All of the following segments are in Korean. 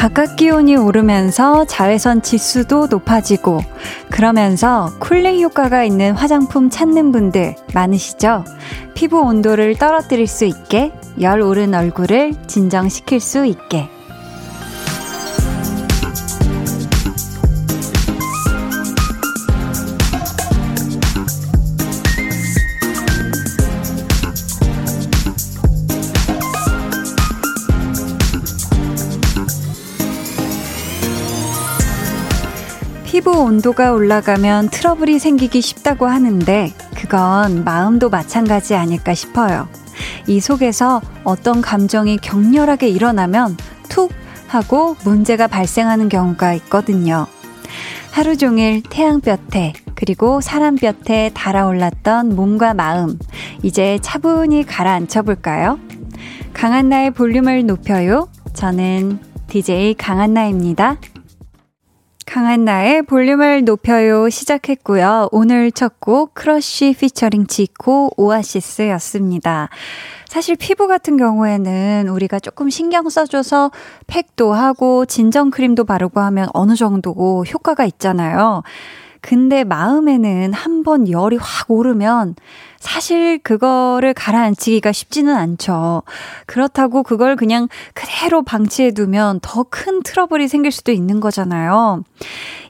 바깥 기온이 오르면서 자외선 지수도 높아지고 그러면서 쿨링 효과가 있는 화장품 찾는 분들 많으시죠? 피부 온도를 떨어뜨릴 수 있게 열 오른 얼굴을 진정시킬 수 있게 피부 온도가 올라가면 트러블이 생기기 쉽다고 하는데 그건 마음도 마찬가지 아닐까 싶어요. 이 속에서 어떤 감정이 격렬하게 일어나면 툭 하고 문제가 발생하는 경우가 있거든요. 하루 종일 태양볕에 그리고 사람 볕에 달아올랐던 몸과 마음 이제 차분히 가라앉혀 볼까요? 강한나의 볼륨을 높여요. 저는 DJ 강한나입니다. 강한나의 볼륨을 높여요 시작했고요. 오늘 첫 곡 크러쉬 피처링 지코 오아시스였습니다. 사실 피부 같은 경우에는 우리가 조금 신경 써줘서 팩도 하고 진정 크림도 바르고 하면 어느 정도 효과가 있잖아요. 근데 마음에는 한 번 열이 확 오르면 사실 그거를 가라앉히기가 쉽지는 않죠. 그렇다고 그걸 그냥 그대로 방치해 두면 더 큰 트러블이 생길 수도 있는 거잖아요.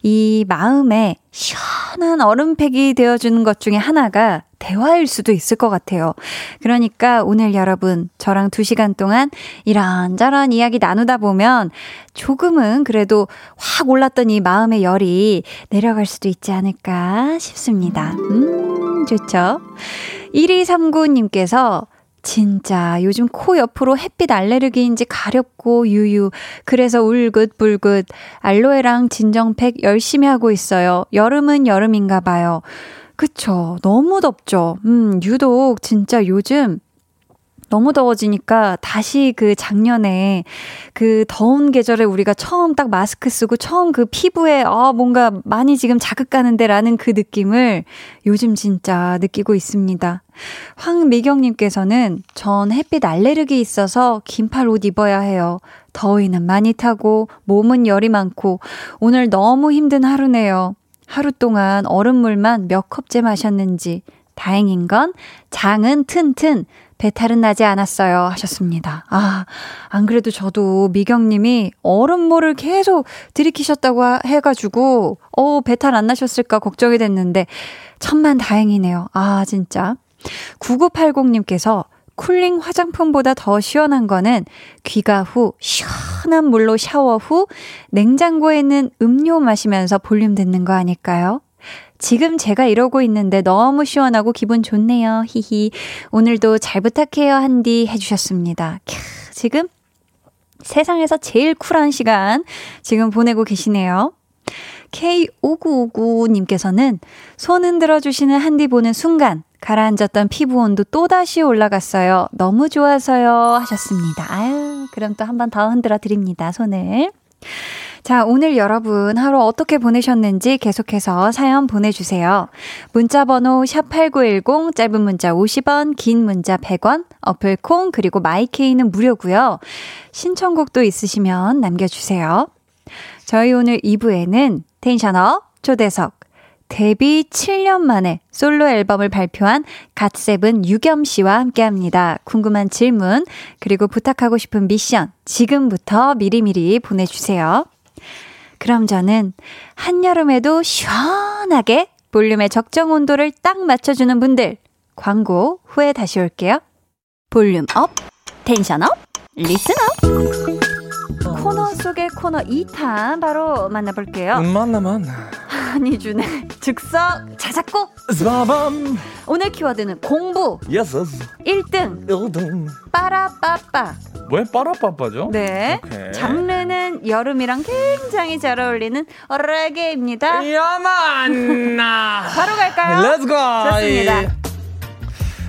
이 마음에 시원한 얼음팩이 되어주는 것 중에 하나가 대화일 수도 있을 것 같아요. 그러니까 오늘 여러분 저랑 두 시간 동안 이런저런 이야기 나누다 보면 조금은 그래도 확 올랐던 이 마음의 열이 내려갈 수도 있지 않을까 싶습니다. 음, 좋죠. 1239님께서 진짜 요즘 코 옆으로 햇빛 알레르기인지 가렵고 유유. 그래서 울긋불긋 알로에랑 진정팩 열심히 하고 있어요. 여름은 여름인가 봐요. 그쵸. 너무 덥죠. 음, 유독 진짜 요즘 너무 더워지니까 다시 그 작년에 그 더운 계절에 우리가 처음 딱 마스크 쓰고 처음 그 피부에 아 뭔가 많이 지금 자극 가는데라는 그 느낌을 요즘 진짜 느끼고 있습니다. 황미경님께서는 전 햇빛 알레르기 있어서 긴팔 옷 입어야 해요. 더위는 많이 타고 몸은 열이 많고 오늘 너무 힘든 하루네요. 하루 동안 얼음물만 몇 컵째 마셨는지 다행인 건 장은 튼튼 배탈은 나지 않았어요. 하셨습니다. 아, 안 그래도 저도 미경님이 얼음물을 계속 들이키셨다고 해가지고, 어, 배탈 안 나셨을까 걱정이 됐는데, 천만 다행이네요. 아, 진짜. 9980님께서 쿨링 화장품보다 더 시원한 거는 귀가 후 시원한 물로 샤워 후 냉장고에 있는 음료 마시면서 볼륨 듣는 거 아닐까요? 지금 제가 이러고 있는데 너무 시원하고 기분 좋네요. 히히. 오늘도 잘 부탁해요. 한디 해주셨습니다. 캬, 지금 세상에서 제일 쿨한 시간 지금 보내고 계시네요. K5959님께서는 손 흔들어 주시는 한디 보는 순간 가라앉았던 피부 온도 또다시 올라갔어요. 너무 좋아서요. 하셨습니다. 아유, 그럼 또 한 번 더 흔들어 드립니다. 손을. 자, 오늘 여러분 하루 어떻게 보내셨는지 계속해서 사연 보내주세요. 문자번호 샵8910, 짧은 문자 50원, 긴 문자 100원, 어플 콩, 그리고 마이케이는 무료고요 신청곡도 있으시면 남겨주세요. 저희 오늘 2부에는 텐션업, 초대석, 데뷔 7년 만에 솔로 앨범을 발표한 갓세븐 유겸 씨와 함께 합니다. 궁금한 질문, 그리고 부탁하고 싶은 미션, 지금부터 미리미리 보내주세요. 그럼 저는 한여름에도 시원하게 볼륨의 적정 온도를 딱 맞춰주는 분들 광고 후에 다시 올게요. 볼륨 up, tension up, listen up. 코너 속의 코너 2탄 바로 만나볼게요. 음, 만나 만나. 한이준의 즉석 자작곡. 스바밤. 오늘 키워드는 공부. yes. 1등. 1등. 빠라빠빠. 왜 빠라빠빠죠? 네. 오케이. 장르는 여름이랑 굉장히 잘 어울리는 레게입니다. ya man 나. 바로 갈까요? Let's go. 좋습니다.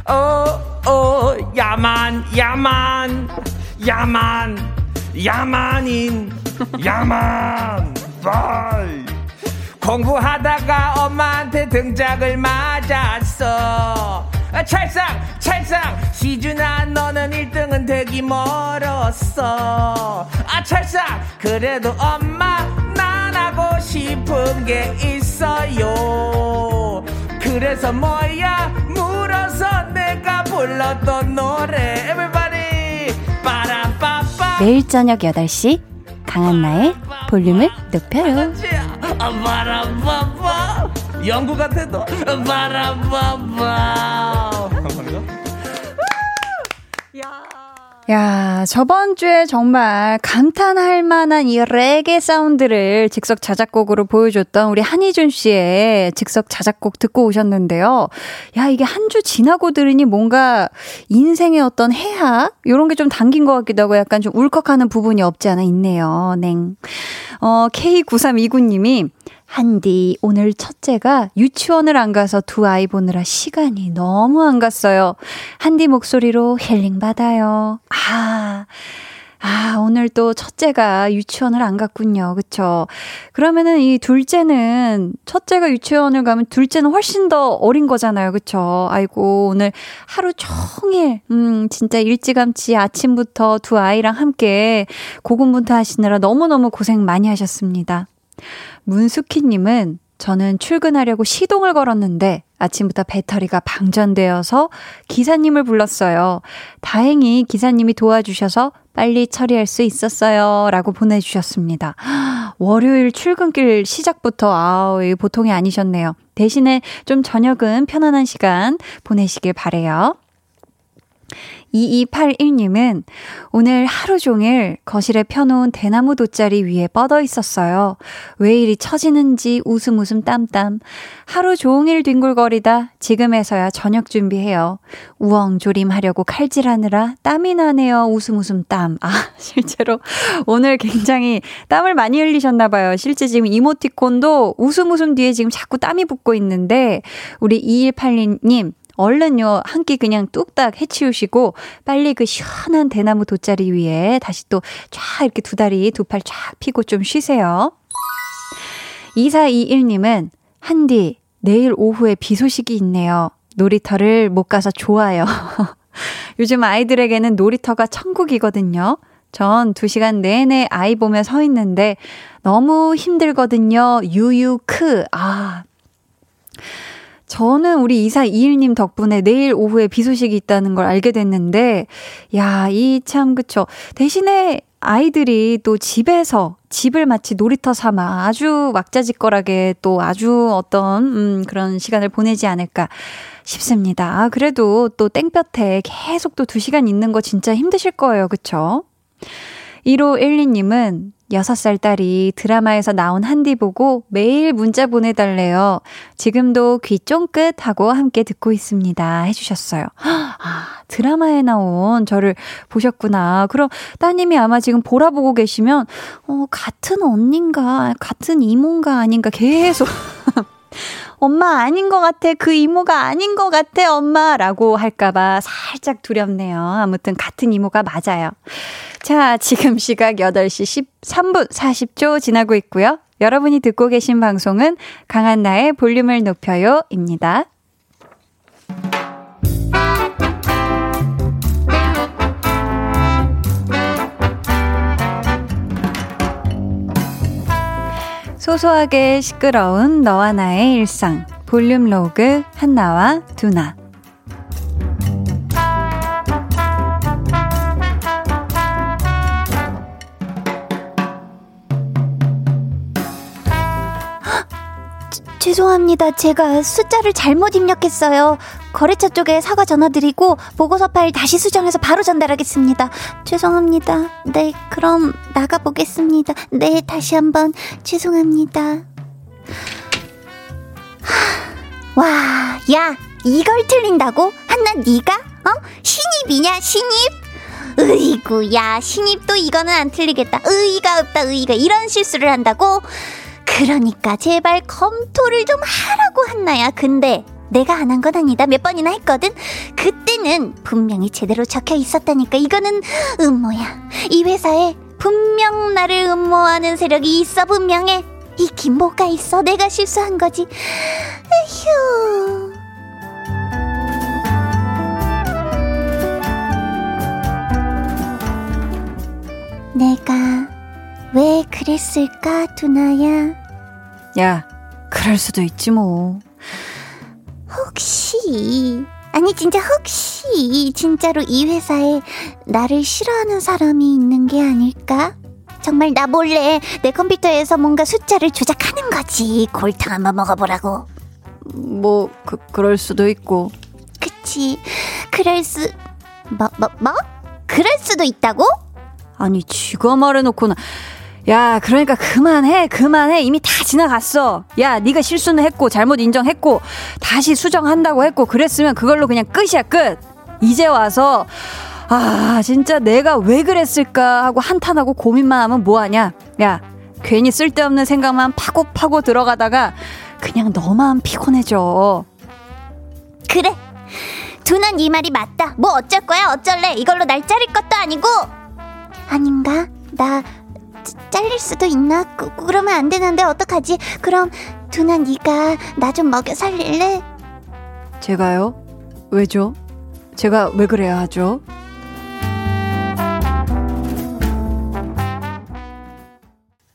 어, 어, 야만, 야만, 야만. 야만인 야만 바이 공부하다가 엄마한테 등짝을 맞았어. 아, 찰상 찰상 시준아 너는 1등은 되기 멀었어. 아 찰상 그래도 엄마 난 하고 싶은 게 있어요. 그래서 뭐야? 물어서 내가 불렀던 노래. Everybody 빠라빠빠. 매일 저녁 8시 강한나의 볼륨을 높여요. 아, 바라바바 영구 같아도 바라바바 야, 저번 주에 정말 감탄할 만한 이 레게 사운드를 즉석 자작곡으로 보여줬던 우리 한희준 씨의 즉석 자작곡 듣고 오셨는데요. 야, 이게 한 주 지나고 들으니 뭔가 인생의 어떤 해학? 요런 게 좀 담긴 것 같기도 하고 약간 좀 울컥하는 부분이 없지 않아 있네요. 냉. 어, K9329님이 한디, 오늘 첫째가 유치원을 안 가서 두 아이 보느라 시간이 너무 안 갔어요. 한디 목소리로 힐링 받아요. 아, 아, 오늘 또 첫째가 유치원을 안 갔군요. 그쵸? 그러면은 이 둘째는, 첫째가 유치원을 가면 둘째는 훨씬 더 어린 거잖아요. 그쵸? 아이고, 오늘 하루 종일, 음, 진짜 일찌감치 아침부터 두 아이랑 함께 고군분투 하시느라 너무너무 고생 많이 하셨습니다. 문숙희님은 저는 출근하려고 시동을 걸었는데 아침부터 배터리가 방전되어서 기사님을 불렀어요. 다행히 기사님이 도와주셔서 빨리 처리할 수 있었어요. 라고 보내주셨습니다. 월요일 출근길 시작부터, 아우, 이 보통이 아니셨네요. 대신에 좀 저녁은 편안한 시간 보내시길 바래요. 2281님은 오늘 하루 종일 거실에 펴놓은 대나무 돗자리 위에 뻗어 있었어요. 왜 이리 처지는지 웃음 웃음 땀땀. 하루 종일 뒹굴거리다 지금에서야 저녁 준비해요. 우엉조림하려고 칼질하느라 땀이 나네요. 웃음 웃음 땀. 아, 실제로 오늘 굉장히 땀을 많이 흘리셨나봐요. 실제 지금 이모티콘도 웃음 웃음 뒤에 지금 자꾸 땀이 붙고 있는데 우리 2182님 얼른요, 한 끼 그냥 뚝딱 해치우시고, 빨리 그 시원한 대나무 돗자리 위에 다시 또 쫙 이렇게 두 다리, 두 팔쫙 피고 좀 쉬세요. 2421님은, 한디, 내일 오후에 비 소식이 있네요. 놀이터를 못 가서 좋아요. 요즘 아이들에게는 놀이터가 천국이거든요. 전 2시간 내내 아이 보며 서 있는데 너무 힘들거든요. 유유크. 아. 저는 우리 이사 이일님 덕분에 내일 오후에 비 소식이 있다는 걸 알게 됐는데, 야, 이 참, 그쵸. 대신에 아이들이 또 집에서 집을 마치 놀이터 삼아 아주 왁자지껄하게 또 아주 어떤, 음, 그런 시간을 보내지 않을까 싶습니다. 아, 그래도 또 땡볕에 계속 또두 시간 있는 거 진짜 힘드실 거예요. 그쵸? 1512님은 6살 딸이 드라마에서 나온 한디 보고 매일 문자 보내달래요. 지금도 귀 쫑긋 하고 함께 듣고 있습니다. 해주셨어요. 아, 드라마에 나온 저를 보셨구나. 그럼 따님이 아마 지금 보라 보고 계시면, 어, 같은 언닌가, 같은 이모인가 아닌가 계속. 엄마 아닌 것 같아. 그 이모가 아닌 것 같아, 엄마. 라고 할까봐 살짝 두렵네요. 아무튼 같은 이모가 맞아요. 자, 지금 시각 8시 13분 40초 지나고 있고요. 여러분이 듣고 계신 방송은 강한나의 볼륨을 높여요 입니다. 소소하게 시끄러운 너와 나의 일상 볼륨 로그 한나와 두나 죄송합니다. 제가 숫자를 잘못 입력했어요. 거래처 쪽에 사과 전화드리고 보고서 파일 다시 수정해서 바로 전달하겠습니다. 죄송합니다. 네, 그럼 나가보겠습니다. 네, 다시 한번 죄송합니다. 와, 야, 이걸 틀린다고? 한나 네가? 어? 신입이냐, 신입? 으이구, 야, 신입도 이거는 안 틀리겠다. 의의가 없다, 의의가. 이런 실수를 한다고? 그러니까 제발 검토를 좀 하라고 한나야. 근데 내가 안 한 건 아니다. 몇 번이나 했거든. 그때는 분명히 제대로 적혀 있었다니까. 이거는 음모야. 이 회사에 분명 나를 음모하는 세력이 있어 분명해. 이긴 뭐가 있어? 내가 실수한 거지. 휴. 내가 왜 그랬을까, 두나야? 야, 그럴 수도 있지 뭐. 혹시, 아니, 진짜 혹시, 진짜로 이 회사에 나를 싫어하는 사람이 있는 게 아닐까? 정말 나 몰래 내 컴퓨터에서 뭔가 숫자를 조작하는 거지. 골탕 한번 먹어보라고. 뭐, 그, 그럴 수도 있고. 그치. 그럴 수, 뭐, 뭐, 뭐? 그럴 수도 있다고? 아니, 쥐가 말해놓고는. 야, 그러니까 그만해, 그만해. 이미 다 지나갔어. 야, 네가 실수는 했고, 잘못 인정했고, 다시 수정한다고 했고, 그랬으면 그걸로 그냥 끝이야, 끝. 이제 와서, 아, 진짜 내가 왜 그랬을까 하고 한탄하고 고민만 하면 뭐하냐. 야, 괜히 쓸데없는 생각만 파고 파고 들어가다가, 그냥 너만 피곤해져. 그래. 두난 이 말이 맞다. 뭐 어쩔 거야, 어쩔래. 이걸로 날 자를 것도 아니고. 아닌가? 나 잘릴 수도 있나? 그, 그러면 안 되는데 어떡하지? 그럼 두나 네가 나 좀 먹여 살릴래? 제가요? 왜죠? 제가 왜 그래야 하죠?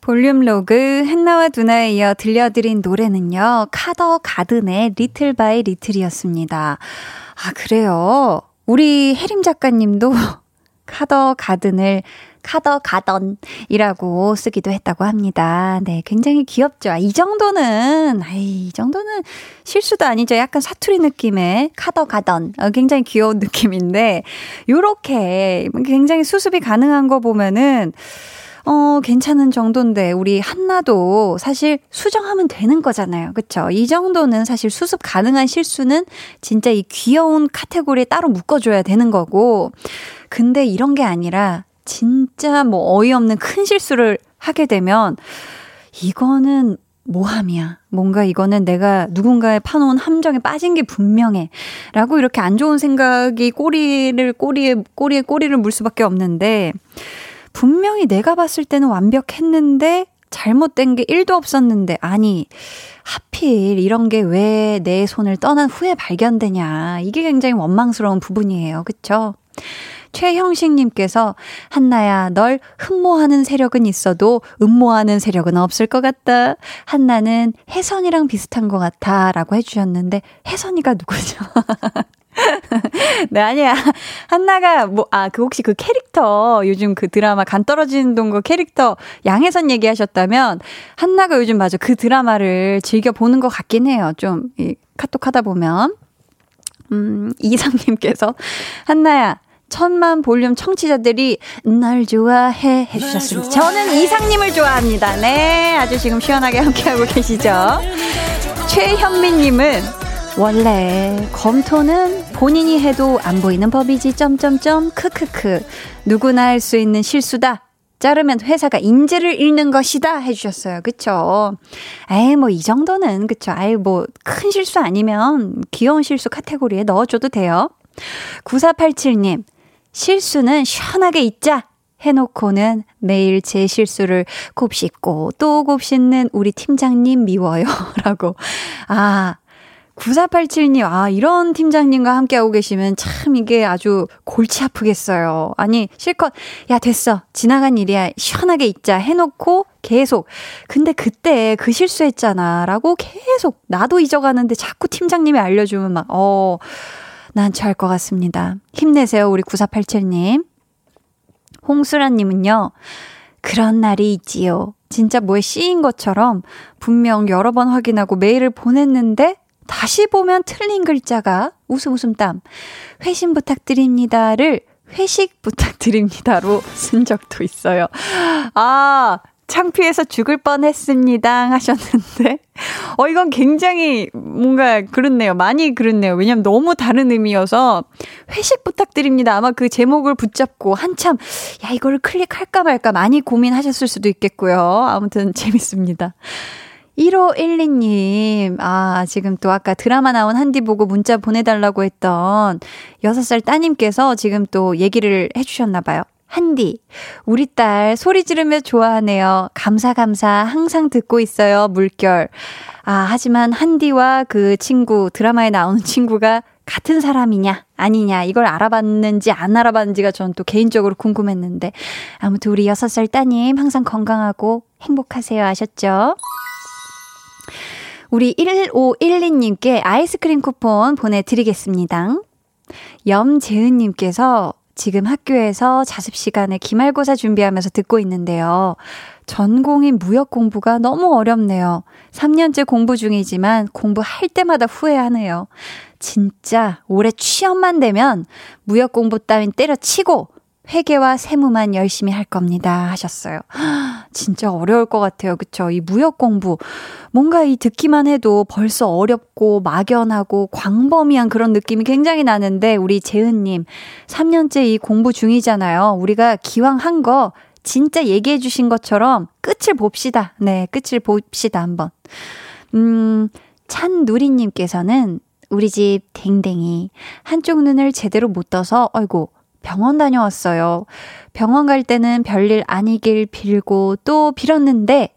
볼륨 로그 한나와 두나에 이어 들려드린 노래는요. 카더 가든의 Little by Little이었습니다. 아 그래요? 우리 혜림 작가님도 카더 가든을 카더 가던이라고 쓰기도 했다고 합니다. 네, 굉장히 귀엽죠. 이 정도는, 아이, 이 정도는 실수도 아니죠. 약간 사투리 느낌의 카더 가던. 어, 굉장히 귀여운 느낌인데, 요렇게 굉장히 수습이 가능한 거 보면은, 어, 괜찮은 정도인데, 우리 한나도 사실 수정하면 되는 거잖아요. 그쵸? 이 정도는 사실 수습 가능한 실수는 진짜 이 귀여운 카테고리에 따로 묶어 줘야 되는 거고, 근데 이런 게 아니라, 진짜 뭐 어이없는 큰 실수를 하게 되면, 이거는 모함이야. 뭔가 이거는 내가 누군가의 파놓은 함정에 빠진 게 분명해. 라고 이렇게 안 좋은 생각이 꼬리를, 꼬리에, 꼬리에 꼬리를 물 수밖에 없는데, 분명히 내가 봤을 때는 완벽했는데 잘못된 게 1도 없었는데 아니 하필 이런 게 왜 내 손을 떠난 후에 발견되냐 이게 굉장히 원망스러운 부분이에요 그쵸 최형식님께서 한나야 널 흠모하는 세력은 있어도 음모하는 세력은 없을 것 같다 한나는 혜선이랑 비슷한 것 같아 라고 해주셨는데 혜선이가 누구죠 네, 아니야. 한나가, 뭐, 아, 그 혹시 그 캐릭터, 요즘 그 드라마 간 떨어지는 동거 캐릭터 양혜선 얘기하셨다면, 한나가 요즘 맞아. 그 드라마를 즐겨 보는 것 같긴 해요. 좀, 이, 카톡 하다 보면. 음, 이상님께서, 한나야, 천만 볼륨 청취자들이 날 좋아해 해주셨습니다. 저는 이상님을 좋아합니다. 네, 아주 지금 시원하게 함께하고 계시죠. 최현민님은 원래 검토는 본인이 해도 안 보이는 법이지 점점점 크크크 누구나 할 수 있는 실수다. 자르면 회사가 인재를 잃는 것이다 해주셨어요. 그쵸? 에이, 뭐, 이 정도는, 그쵸? 아이, 뭐, 큰 실수 아니면 귀여운 실수 카테고리에 넣어줘도 돼요. 9487님, 실수는 시원하게 잊자! 해놓고는 매일 제 실수를 곱씹고 또 곱씹는 우리 팀장님 미워요. 라고. 아, 9487님, 아, 이런 팀장님과 함께하고 계시면 참 이게 아주 골치 아프겠어요. 아니, 실컷, 야, 됐어. 지나간 일이야. 시원하게 있자. 해놓고 계속. 근데 그때 그 실수했잖아. 라고 계속 나도 잊어가는데 자꾸 팀장님이 알려주면 막, 어, 난처할 것 같습니다. 힘내세요. 우리 9487님. 홍수라님은요, 그런 날이 있지요. 진짜 뭐에 씌인 것처럼 분명 여러 번 확인하고 메일을 보냈는데 다시 보면 틀린 글자가 웃음 웃음 땀. 회신 부탁드립니다를 회식 부탁드립니다로 쓴 적도 있어요. 아, 창피해서 죽을 뻔 했습니다. 하셨는데. 어, 이건 굉장히 뭔가 그렇네요. 많이 그렇네요. 왜냐면 너무 다른 의미여서 회식 부탁드립니다. 아마 그 제목을 붙잡고 한참, 야, 이거를 클릭할까 말까 많이 고민하셨을 수도 있겠고요. 아무튼 재밌습니다. 1512님, 아, 지금 또 아까 드라마 나온 한디 보고 문자 보내달라고 했던 6살 따님께서 지금 또 얘기를 해주셨나봐요. 한디, 우리 딸 소리 지르며 좋아하네요. 감사, 감사. 항상 듣고 있어요. 물결. 아, 하지만 한디와 그 친구, 드라마에 나오는 친구가 같은 사람이냐, 아니냐, 이걸 알아봤는지 안 알아봤는지가 전 또 개인적으로 궁금했는데. 아무튼 우리 6살 따님 항상 건강하고 행복하세요. 아셨죠? 우리 1512님께 아이스크림 쿠폰 보내드리겠습니다. 염재은님께서 지금 학교에서 자습 시간에 기말고사 준비하면서 듣고 있는데요. 전공인 무역 공부가 너무 어렵네요. 3년째 공부 중이지만 공부할 때마다 후회하네요. 진짜 올해 취업만 되면 무역 공부 따윈 때려치고 회계와 세무만 열심히 할 겁니다. 하셨어요. 진짜 어려울 것 같아요. 그쵸? 이 무역 공부. 뭔가 이 듣기만 해도 벌써 어렵고 막연하고 광범위한 그런 느낌이 굉장히 나는데, 우리 재은님, 3년째 이 공부 중이잖아요. 우리가 기왕 한 거, 진짜 얘기해 주신 것처럼 끝을 봅시다. 네, 끝을 봅시다, 한번. 음, 찬누리님께서는 우리 집 댕댕이 한쪽 눈을 제대로 못 떠서 어이고 병원 다녀왔어요. 병원 갈 때는 별일 아니길 빌고 또 빌었는데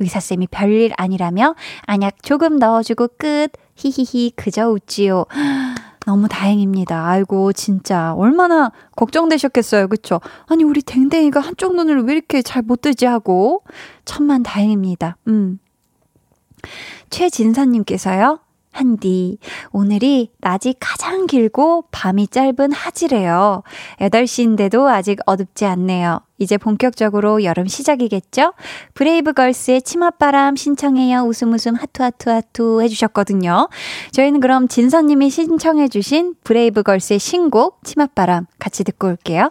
의사쌤이 별일 아니라며 안약 조금 넣어주고 끝. 히히히 그저 웃지요. 너무 다행입니다. 아이고, 진짜. 얼마나 걱정되셨겠어요. 그쵸? 아니, 우리 댕댕이가 한쪽 눈을 왜 이렇게 잘 못 뜨지 하고. 천만 다행입니다. 음. 최진사님께서요. 한디, 오늘이 낮이 가장 길고 밤이 짧은 하지래요. 8시인데도 아직 어둡지 않네요. 이제 본격적으로 여름 시작이겠죠? 브레이브걸스의 치맛바람 신청해요. 웃음 웃음 하투 하투 하투 해주셨거든요. 저희는 그럼 진서님이 신청해주신 브레이브걸스의 신곡 치맛바람 같이 듣고 올게요.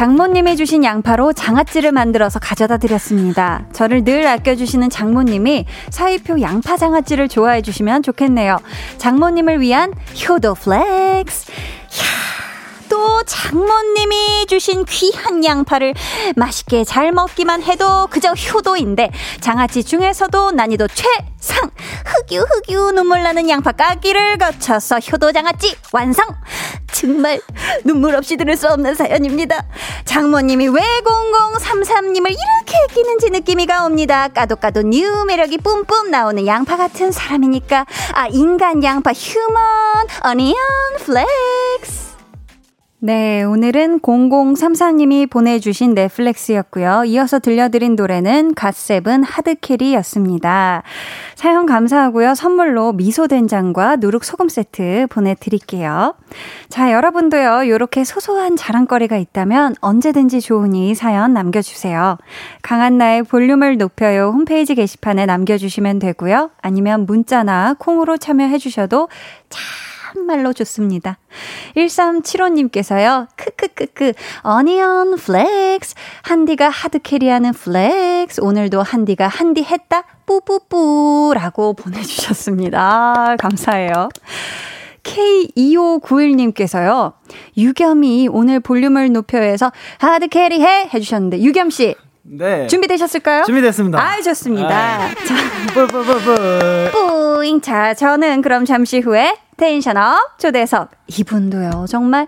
장모님이 주신 양파로 장아찌를 만들어서 가져다 드렸습니다. 저를 늘 아껴주시는 장모님이 사위표 양파 장아찌를 좋아해 주시면 좋겠네요. 장모님을 위한 효도 flex. 또 장모님이 주신 귀한 양파를 맛있게 잘 먹기만 해도 그저 효도인데 장아찌 중에서도 난이도 최상 흑유 흑유 눈물 나는 양파 까기를 거쳐서 효도 장아찌 완성 정말 눈물 없이 들을 수 없는 사연입니다. 장모님이 왜 0033님을 이렇게 아끼는지 느낌이 가 옵니다. 까도 까도 new 매력이 뿜뿜 나오는 양파 같은 사람이니까. 아 인간 양파 human onion flex 네, 오늘은 0034님이 보내주신 넷 flex였고요. 이어서 들려드린 노래는 갓세븐 hard carry였습니다. 사연 감사하고요. 선물로 미소된장과 누룩소금 세트 보내드릴게요. 자, 여러분도요, 이렇게 소소한 자랑거리가 있다면 언제든지 좋으니 사연 남겨주세요. 강한나의 볼륨을 높여요 홈페이지 게시판에 남겨주시면 되고요. 아니면 문자나 콩으로 참여해주셔도 참 참말로 좋습니다. 1375님께서요, 크크크크, onion flex. 한디가 hard carry하는 flex. 오늘도 한디가 한디 했다? 뿌뿌뿌. 라고 보내주셨습니다. 감사해요. K2591님께서요, 유겸이 오늘 볼륨을 높여서 hard carry 해! 해주셨는데, 유겸씨. 네. 준비되셨을까요? 준비됐습니다. 아, 좋습니다. 아. 자, 뿌뿌뿌뿌. 뿌잉. 자, 저는 그럼 잠시 후에 tension up 초대석. 이분도요, 정말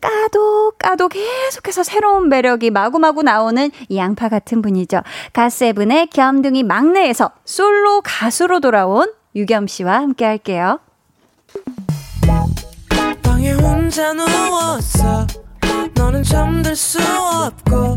까도 까도 계속해서 새로운 매력이 마구마구 나오는 이 양파 같은 분이죠. 갓세븐의 겸둥이 막내에서 솔로 가수로 돌아온 유겸 씨와 함께 할게요. 방에 혼자 누웠어. 너는 잠들 수 없고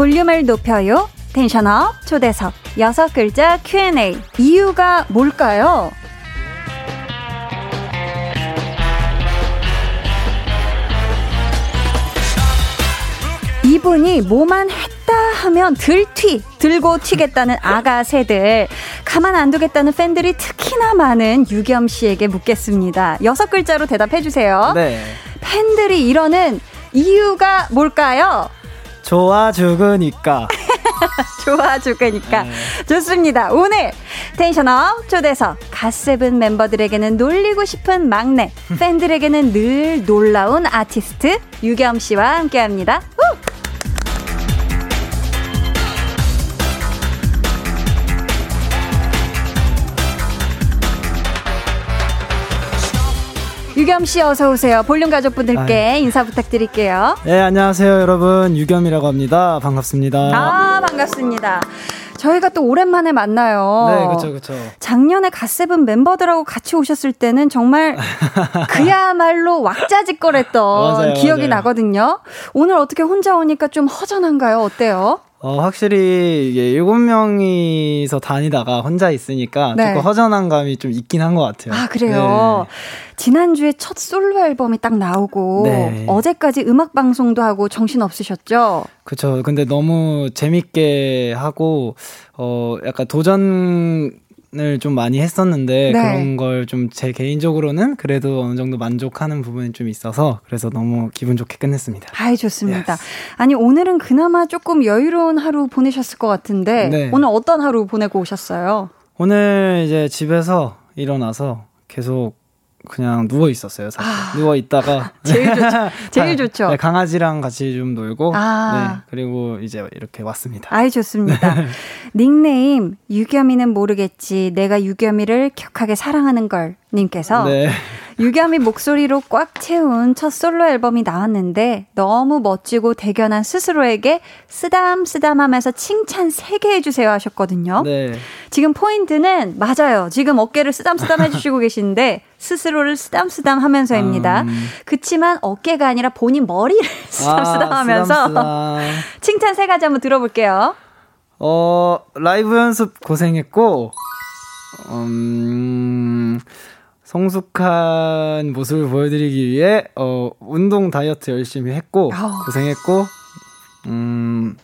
볼륨을 높여요. 텐션업 초대석 여섯 글자 Q&A 이유가 뭘까요? 이분이 뭐만 했다 하면 들튀 들고 튀겠다는 아가 새들 가만 안 두겠다는 팬들이 특히나 많은 유겸 씨에게 묻겠습니다. 여섯 글자로 대답해 주세요. 네. 팬들이 이러는 이유가 뭘까요? 좋아 죽으니까. 좋아 죽으니까 좋습니다. 오늘 텐션업 초대석 갓세븐 멤버들에게는 놀리고 싶은 막내 팬들에게는 늘 놀라운 아티스트 유겸 씨와 함께합니다. 우! 유겸 씨 어서 오세요. 볼륨 가족분들께 인사 부탁드릴게요. 네, 안녕하세요, 여러분. 유겸이라고 합니다. 반갑습니다. 아 반갑습니다. 저희가 또 오랜만에 만나요. 네, 그쵸, 그쵸. 작년에 갓세븐 멤버들하고 같이 오셨을 때는 정말 그야말로 왁자지껄했던 맞아요, 기억이 맞아요. 나거든요. 오늘 어떻게 혼자 오니까 좀 허전한가요? 어때요? 어, 확실히 이게 일곱 명이서 다니다가 혼자 있으니까 네. 조금 허전한 감이 좀 있긴 한 것 같아요. 아, 그래요. 지난주에 첫 솔로 앨범이 딱 나오고 네. 어제까지 음악 방송도 하고 정신 없으셨죠? 그쵸. 근데 너무 재밌게 하고, 어, 약간 도전을 좀 많이 했었는데, 네. 그런 걸 좀 제 개인적으로는 그래도 어느 정도 만족하는 부분이 좀 있어서, 그래서 너무 기분 좋게 끝냈습니다. 아이, 좋습니다. 아니, 오늘은 그나마 조금 여유로운 하루 보내셨을 것 같은데, 네. 오늘 어떤 하루 보내고 오셨어요? 오늘 이제 집에서 일어나서 계속 그냥 누워 있었어요. 사실 누워 있다가 아. 제일 좋죠. 제일 좋죠. 네, 강아지랑 같이 좀 놀고 아. 네, 그리고 이제 이렇게 왔습니다. 아이, 좋습니다. 닉네임, 유겸이는 모르겠지. 내가 유겸이를 격하게 사랑하는 걸. 님께서. 네. 유겸이 목소리로 꽉 채운 첫 솔로 앨범이 나왔는데 너무 멋지고 대견한 스스로에게 쓰담쓰담 하면서 칭찬 3개 해주세요 하셨거든요. 네. 지금 포인트는 맞아요. 지금 어깨를 쓰담쓰담 해주시고 계신데 스스로를 쓰담쓰담 하면서입니다. 음. 그치만 어깨가 아니라 본인 머리를 쓰담쓰담 아, 하면서 쓰담쓰담. 칭찬 세 가지 한번 들어볼게요. 어, 라이브 연습 고생했고, 음, 성숙한 모습을 보여드리기 위해, 어, 운동 다이어트 열심히 했고, 아우. 고생했고, 음,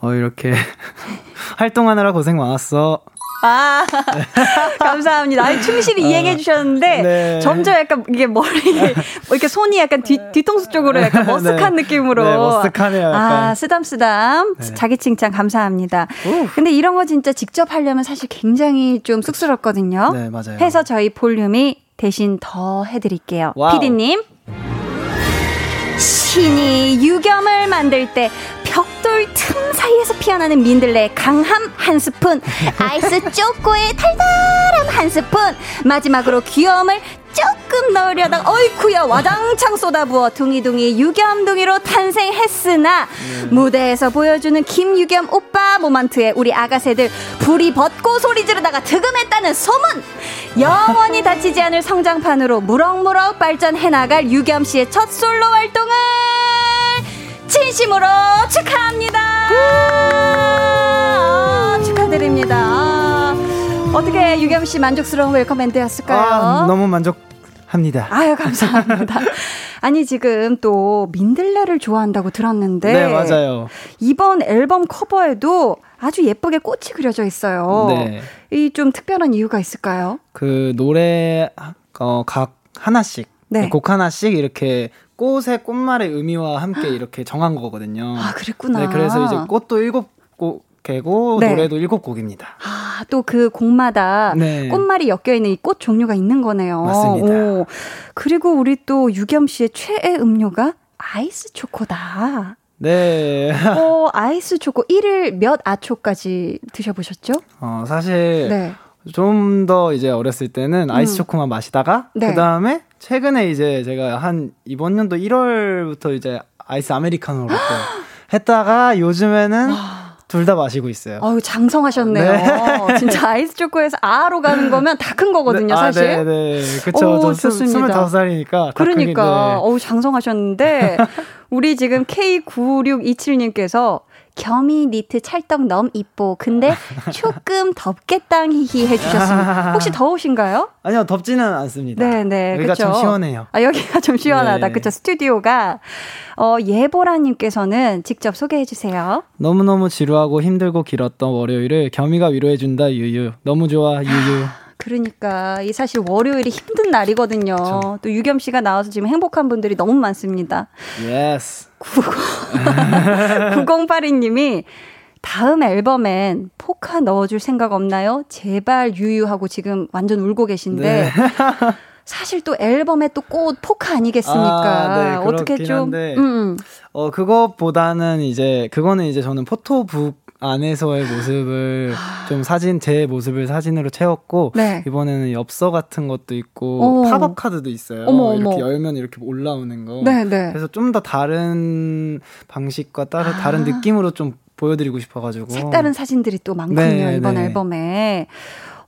어, 이렇게, 활동하느라 고생 많았어. 아, 감사합니다. 아니, 충실히 이행해 주셨는데, 네. 점점 약간 이게 머리, 뭐 이렇게 손이 약간 뒤, 뒤통수 쪽으로 약간 머쓱한 네. 느낌으로. 네, 머쓱하네요, 약간. 아, 쓰담쓰담. 네. 자기 칭찬 감사합니다. 근데 이런 거 진짜 직접 하려면 사실 굉장히 좀 쑥스럽거든요. 네, 맞아요. 해서 저희 볼륨이 대신 더 해드릴게요. wow. 피디님. 신이 유겸을 만들 때 벽돌 틈 사이에서 피어나는 민들레 강함 한 스푼 아이스 초코의 달달함 한 스푼 마지막으로 귀여움을 조금 넣으려다가 어이쿠야 와장창 쏟아부어 둥이둥이 유겸둥이로 탄생했으나 무대에서 보여주는 김유겸 오빠 moment에 우리 아가새들 부리 벗고 소리 지르다가 득음했다는 소문. 영원히 닫히지 않을 성장판으로 무럭무럭 발전해나갈 유겸 씨의 첫 솔로 활동을 진심으로 축하합니다. 아, 축하드립니다. 아, 어떻게 유겸 씨 만족스러운 welcome 멘트였을까요? 아, 너무 만족합니다. 아유, 감사합니다. 아니, 지금 또 민들레를 좋아한다고 들었는데. 네, 맞아요. 이번 앨범 커버에도 아주 예쁘게 꽃이 그려져 있어요. 네. 이 좀 특별한 이유가 있을까요? 그 노래 어, 각 하나씩 네. 곡 하나씩 이렇게 꽃의 꽃말의 의미와 함께 이렇게 정한 거거든요. 아, 그랬구나. 네, 그래서 이제 꽃도 일곱 곡이고 네. 노래도 일곱 곡입니다. 아, 또 그 곡마다 네. 꽃말이 엮여 있는 이 꽃 종류가 있는 거네요. 맞습니다. 오. 그리고 우리 또 유겸 씨의 최애 음료가 아이스 초코다. 네. 어, 아이스 초코 1일 몇 아초까지 드셔보셨죠? 어, 사실 네. 좀 더 이제 어렸을 때는 아이스 음. 초코만 마시다가 네. 그 다음에 최근에 이제 제가 한 이번 연도 1월부터 이제 아이스 아메리카노로 또 했다가 요즘에는 둘 다 마시고 있어요. 어유 장성하셨네요. 진짜 아이스 초코에서 아로 가는 거면 다 큰 거거든요, 네, 사실. 아, 네, 네. 그쵸. 오, 좋습니다. 25살이니까. 그러니까 어우 장성하셨는데 우리 지금 K9627님께서 겸이 니트 찰떡 넘 이뻐. 근데 조금 덥겠당 히히 해주셨습니다. 혹시 더우신가요? 아니요, 덥지는 않습니다. 네네. 여기가 그쵸? 좀 시원해요. 아, 여기가 좀 시원하다. 네. 그쵸? 스튜디오가. 어, 예보라님께서는 직접 소개해 주세요. 너무 너무 지루하고 힘들고 길었던 월요일을 겸이가 위로해 준다, 유유. 너무 좋아, 유유. 그러니까 이 사실 월요일이 힘든 날이거든요. 또 유겸 씨가 나와서 지금 행복한 분들이 너무 많습니다. yes. 9082님이 다음 앨범엔 포카 넣어줄 생각 없나요? 제발 유유하고 지금 완전 울고 계신데. 네. 사실 또 앨범에 또 꽃 포카 아니겠습니까? 아, 네, 어떻게 좀. 한데. 음, 음. 어, 그것보다는 이제, 그거는 이제 저는 포토북 안에서의 모습을 좀 사진, 제 모습을 사진으로 채웠고, 네. 이번에는 엽서 같은 것도 있고, 오. 팝업 카드도 있어요. 어머, 이렇게 어머. 열면 이렇게 올라오는 거. 네, 네. 그래서 좀 더 다른 방식과 따로 다른 느낌으로 좀 보여드리고 싶어가지고. 아. 색다른 사진들이 또 많군요, 네, 이번 네. 앨범에.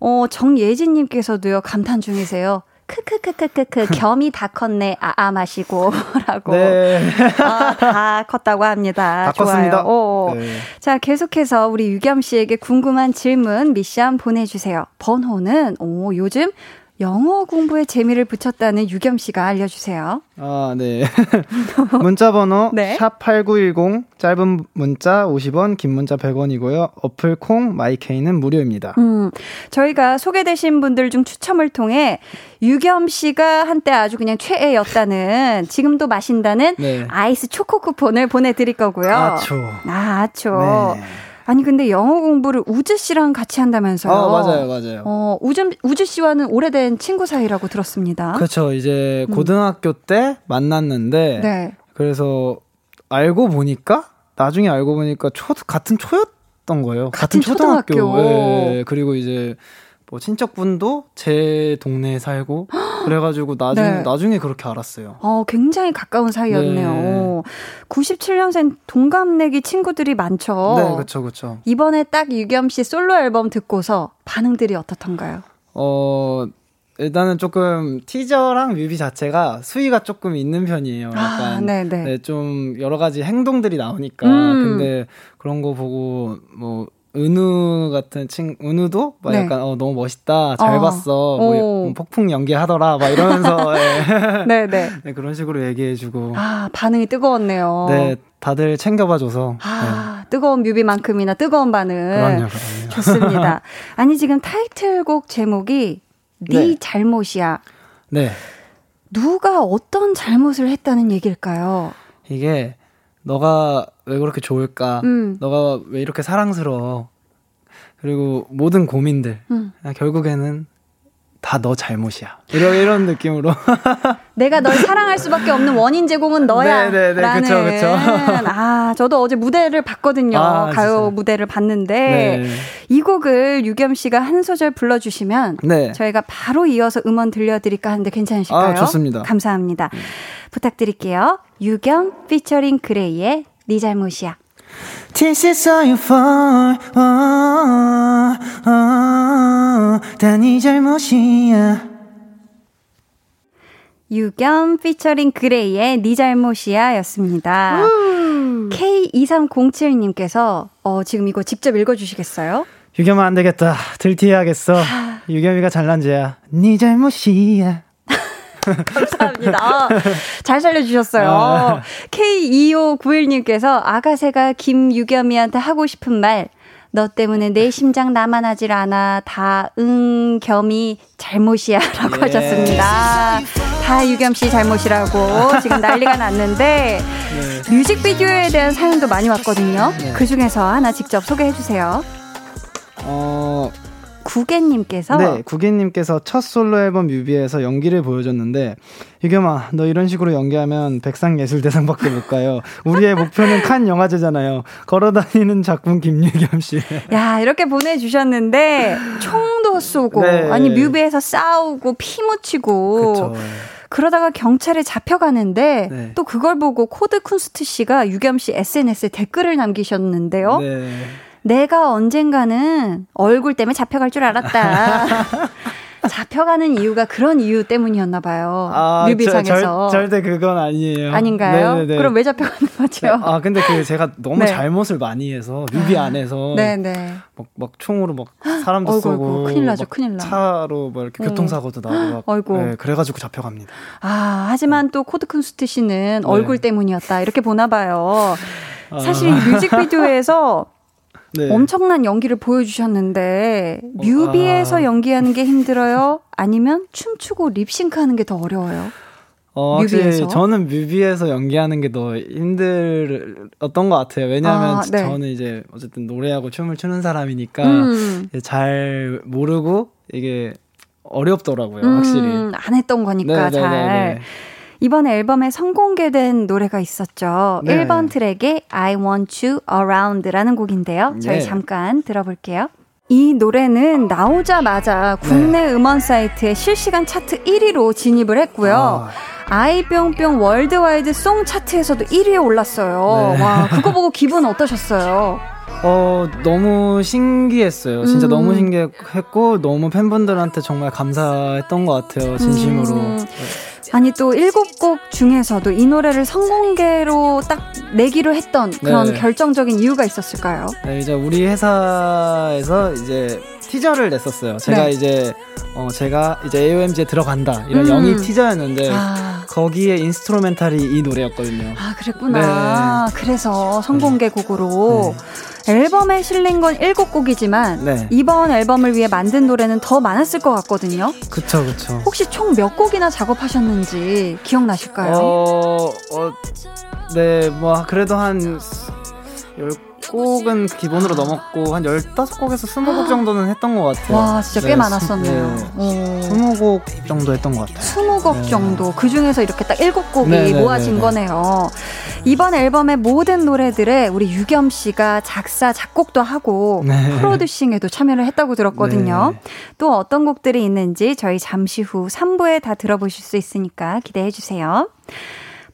어, 정예진님께서도요, 감탄 중이세요. 크크크크크크, 겸이 다 컸네, 아아 마시고. 라고. 네. 아, 다 컸다고 합니다. 다 좋아요. 컸습니다. 오. 네. 자, 계속해서 우리 유겸 씨에게 궁금한 질문, 미션 보내주세요. 번호는, 오, 요즘 영어 공부에 재미를 붙였다는 유겸 씨가 알려주세요. 아, 네. 문자 번호 네. 샵8910 짧은 문자 50원, 긴 문자 100원이고요. 어플 콩 마이케이는 무료입니다. 음, 저희가 소개되신 분들 중 추첨을 통해 유겸 씨가 한때 아주 그냥 최애였다는 지금도 마신다는 네. 아이스 초코 쿠폰을 보내 드릴 거고요. 아초. 아, 아초. 네. 아니 근데 영어 공부를 우즈 씨랑 같이 한다면서요? 어, 맞아요, 맞아요. 어, 우즈, 우즈 씨와는 오래된 친구 사이라고 들었습니다. 그렇죠. 이제 고등학교 때 만났는데 음. 네. 그래서 알고 보니까 나중에 알고 보니까 초 같은 초였던 거예요. 같은 초등학교. 초등학교. 예, 그리고 이제 뭐 친척분도 제 동네에 살고 그래가지고 나중에 네. 나중에 그렇게 알았어요. 어, 굉장히 가까운 사이였네요. 네. 97년생 동갑내기 친구들이 많죠. 네, 그렇죠, 그렇죠. 이번에 딱 유겸 씨 솔로 앨범 듣고서 반응들이 어떻던가요? 어, 일단은 조금 티저랑 뮤비 자체가 수위가 조금 있는 편이에요. 아, 약간 네네. 네, 좀 여러 가지 행동들이 나오니까. 음. 근데 그런 거 보고 뭐 은우 같은 친 은우도 막 네. 약간 어 너무 멋있다 잘 어. 봤어 오. 뭐 폭풍 연기하더라 막 이러면서 네. 네네. 네, 그런 식으로 얘기해주고 아, 반응이 뜨거웠네요. 네 다들 챙겨봐줘서 아, 뜨거운 뮤비만큼이나 뜨거운 반응. 네. 그럼요 그럼요 좋습니다. 아니, 지금 타이틀곡 제목이 네, 네. 잘못이야. 네 누가 어떤 잘못을 했다는 얘기일까요? 이게 너가 왜 그렇게 좋을까? 음. 너가 왜 이렇게 사랑스러워? 그리고 모든 고민들 음. 그냥 결국에는 다 너 잘못이야. 이런 이런 느낌으로. 내가 널 사랑할 수밖에 없는 원인 제공은 너야. 네, 네, 네. 라는. 그쵸, 그쵸. 아, 저도 어제 무대를 봤거든요. 아, 가요 진짜요? 무대를 봤는데 네. 이 곡을 유겸 씨가 한 소절 불러주시면 네. 저희가 바로 이어서 음원 들려드릴까 하는데 괜찮으실까요? 아, 좋습니다. 감사합니다. 부탁드릴게요. 유겸 피처링 그레이의 네 잘못이야. This is all you for. Oh, oh, 다네 잘못이야. 유겸 피처링 그레이의 네 잘못이야 였습니다. K2307님께서 어, 지금 이거 직접 읽어주시겠어요? 유겸아 안 되겠다. 들티해야겠어. 유겸이가 잘난 죄야. 네 잘못이야. 감사합니다. 잘 살려주셨어요. 아. K2591님께서 아가새가 김유겸이한테 하고 싶은 말. 너 때문에 내 심장 나만 하질 않아. 다, 응, 겸이 잘못이야. 라고 예. 하셨습니다. 다 유겸 씨 잘못이라고 지금 난리가 났는데, 뮤직비디오에 대한 사연도 많이 왔거든요. 네. 그 중에서 하나 직접 소개해주세요. 어, 구개님께서 네, 구기님께서 첫 솔로 앨범 뮤비에서 연기를 보여줬는데 유겸아, 너 이런 식으로 연기하면 백상예술대상밖에 못 가요. 우리의 목표는 칸 영화제잖아요. 걸어다니는 작품 김유겸 씨. 야, 이렇게 보내주셨는데, 총도 쏘고, 네. 아니, 뮤비에서 싸우고, 피 묻히고, 그쵸. 그러다가 경찰에 잡혀가는데, 네. 또 그걸 보고 코드 쿤스트 씨가 유겸 씨 SNS에 댓글을 남기셨는데요. 네. 내가 언젠가는 얼굴 때문에 잡혀갈 줄 알았다. 잡혀가는 이유가 그런 이유 때문이었나 봐요. 뮤비상에서. 아, 절, 절대 그건 아니에요. 아닌가요? 네네네. 그럼 왜 잡혀가는 거죠? 네, 아 근데 그 제가 너무 네. 잘못을 많이 해서 뮤비 안에서 네네. 막, 막 총으로 막 사람도 어이구, 쏘고 어이구, 큰일 나죠, 막 큰일 나. 차로 뭐 이렇게 어. 교통사고도 나고 막 어이구. 네, 그래 가지고 잡혀갑니다. 아, 하지만 또 코드 쿤스트 씨는 네. 얼굴 때문이었다. 이렇게 보나 봐요. 아. 사실 이 뮤직비디오에서 네. 엄청난 연기를 보여주셨는데 뮤비에서 아. 연기하는 게 힘들어요? 아니면 춤추고 립싱크하는 게 더 어려워요? 어, 뮤비에서? 저는 뮤비에서 연기하는 게 더 힘들었던 것 같아요. 왜냐하면 아, 네. 저는 이제 어쨌든 노래하고 춤을 추는 사람이니까 음. 잘 모르고 이게 어렵더라고요, 확실히. 음, 안 했던 거니까 네, 네, 잘. 네, 네. 이번 앨범에 선공개된 노래가 있었죠. 네. 1번 트랙의 I Want You Around라는 곡인데요. 저희 네. 잠깐 들어볼게요. 이 노래는 나오자마자 국내 네. 음원 사이트에 실시간 차트 1위로 진입을 했고요. 아. 아이뿅뿅 worldwide song 차트에서도 1위에 올랐어요. 네. 와, 그거 보고 기분 어떠셨어요? 어, 너무 신기했어요. 진짜 음. 너무 신기했고, 너무 팬분들한테 정말 감사했던 것 같아요, 진심으로. 음. 아니 또 일곱 곡 중에서도 이 노래를 선공개로 딱 내기로 했던 그런 네. 결정적인 이유가 있었을까요? 네, 이제 우리 회사에서 이제 티저를 냈었어요. 제가 네. 이제, 어, 제가 이제 AOMG에 들어간다. 이런 음. 영입 티저였는데, 아, 거기에 instrumental이 이 노래였거든요. 아 그랬구나. 그래서 선공개 곡으로 앨범에 실린 건 일곱 곡이지만 네. 이번 앨범을 위해 만든 노래는 더 많았을 것 같거든요. 그쵸, 그쵸. 혹시 총 몇 곡이나 작업하셨는지 기억나실까요? 어, 어, 네, 뭐, 그래도 한, 열 곡은 기본으로 넘었고, 한 열다섯 곡에서 스무 곡 정도는 했던 것 같아요. 와 진짜 꽤 네, 많았었네요. 네. 스무 곡 정도 했던 것 같아요. 20곡 네. 정도. 그 중에서 이렇게 딱 7곡이 네, 네, 모아진 네, 네. 거네요. 이번 앨범의 모든 노래들에 우리 유겸 씨가 작사, 작곡도 하고 네. 프로듀싱에도 참여를 했다고 들었거든요. 네. 또 어떤 곡들이 있는지 저희 잠시 후 3부에 다 들어보실 수 있으니까 기대해 주세요.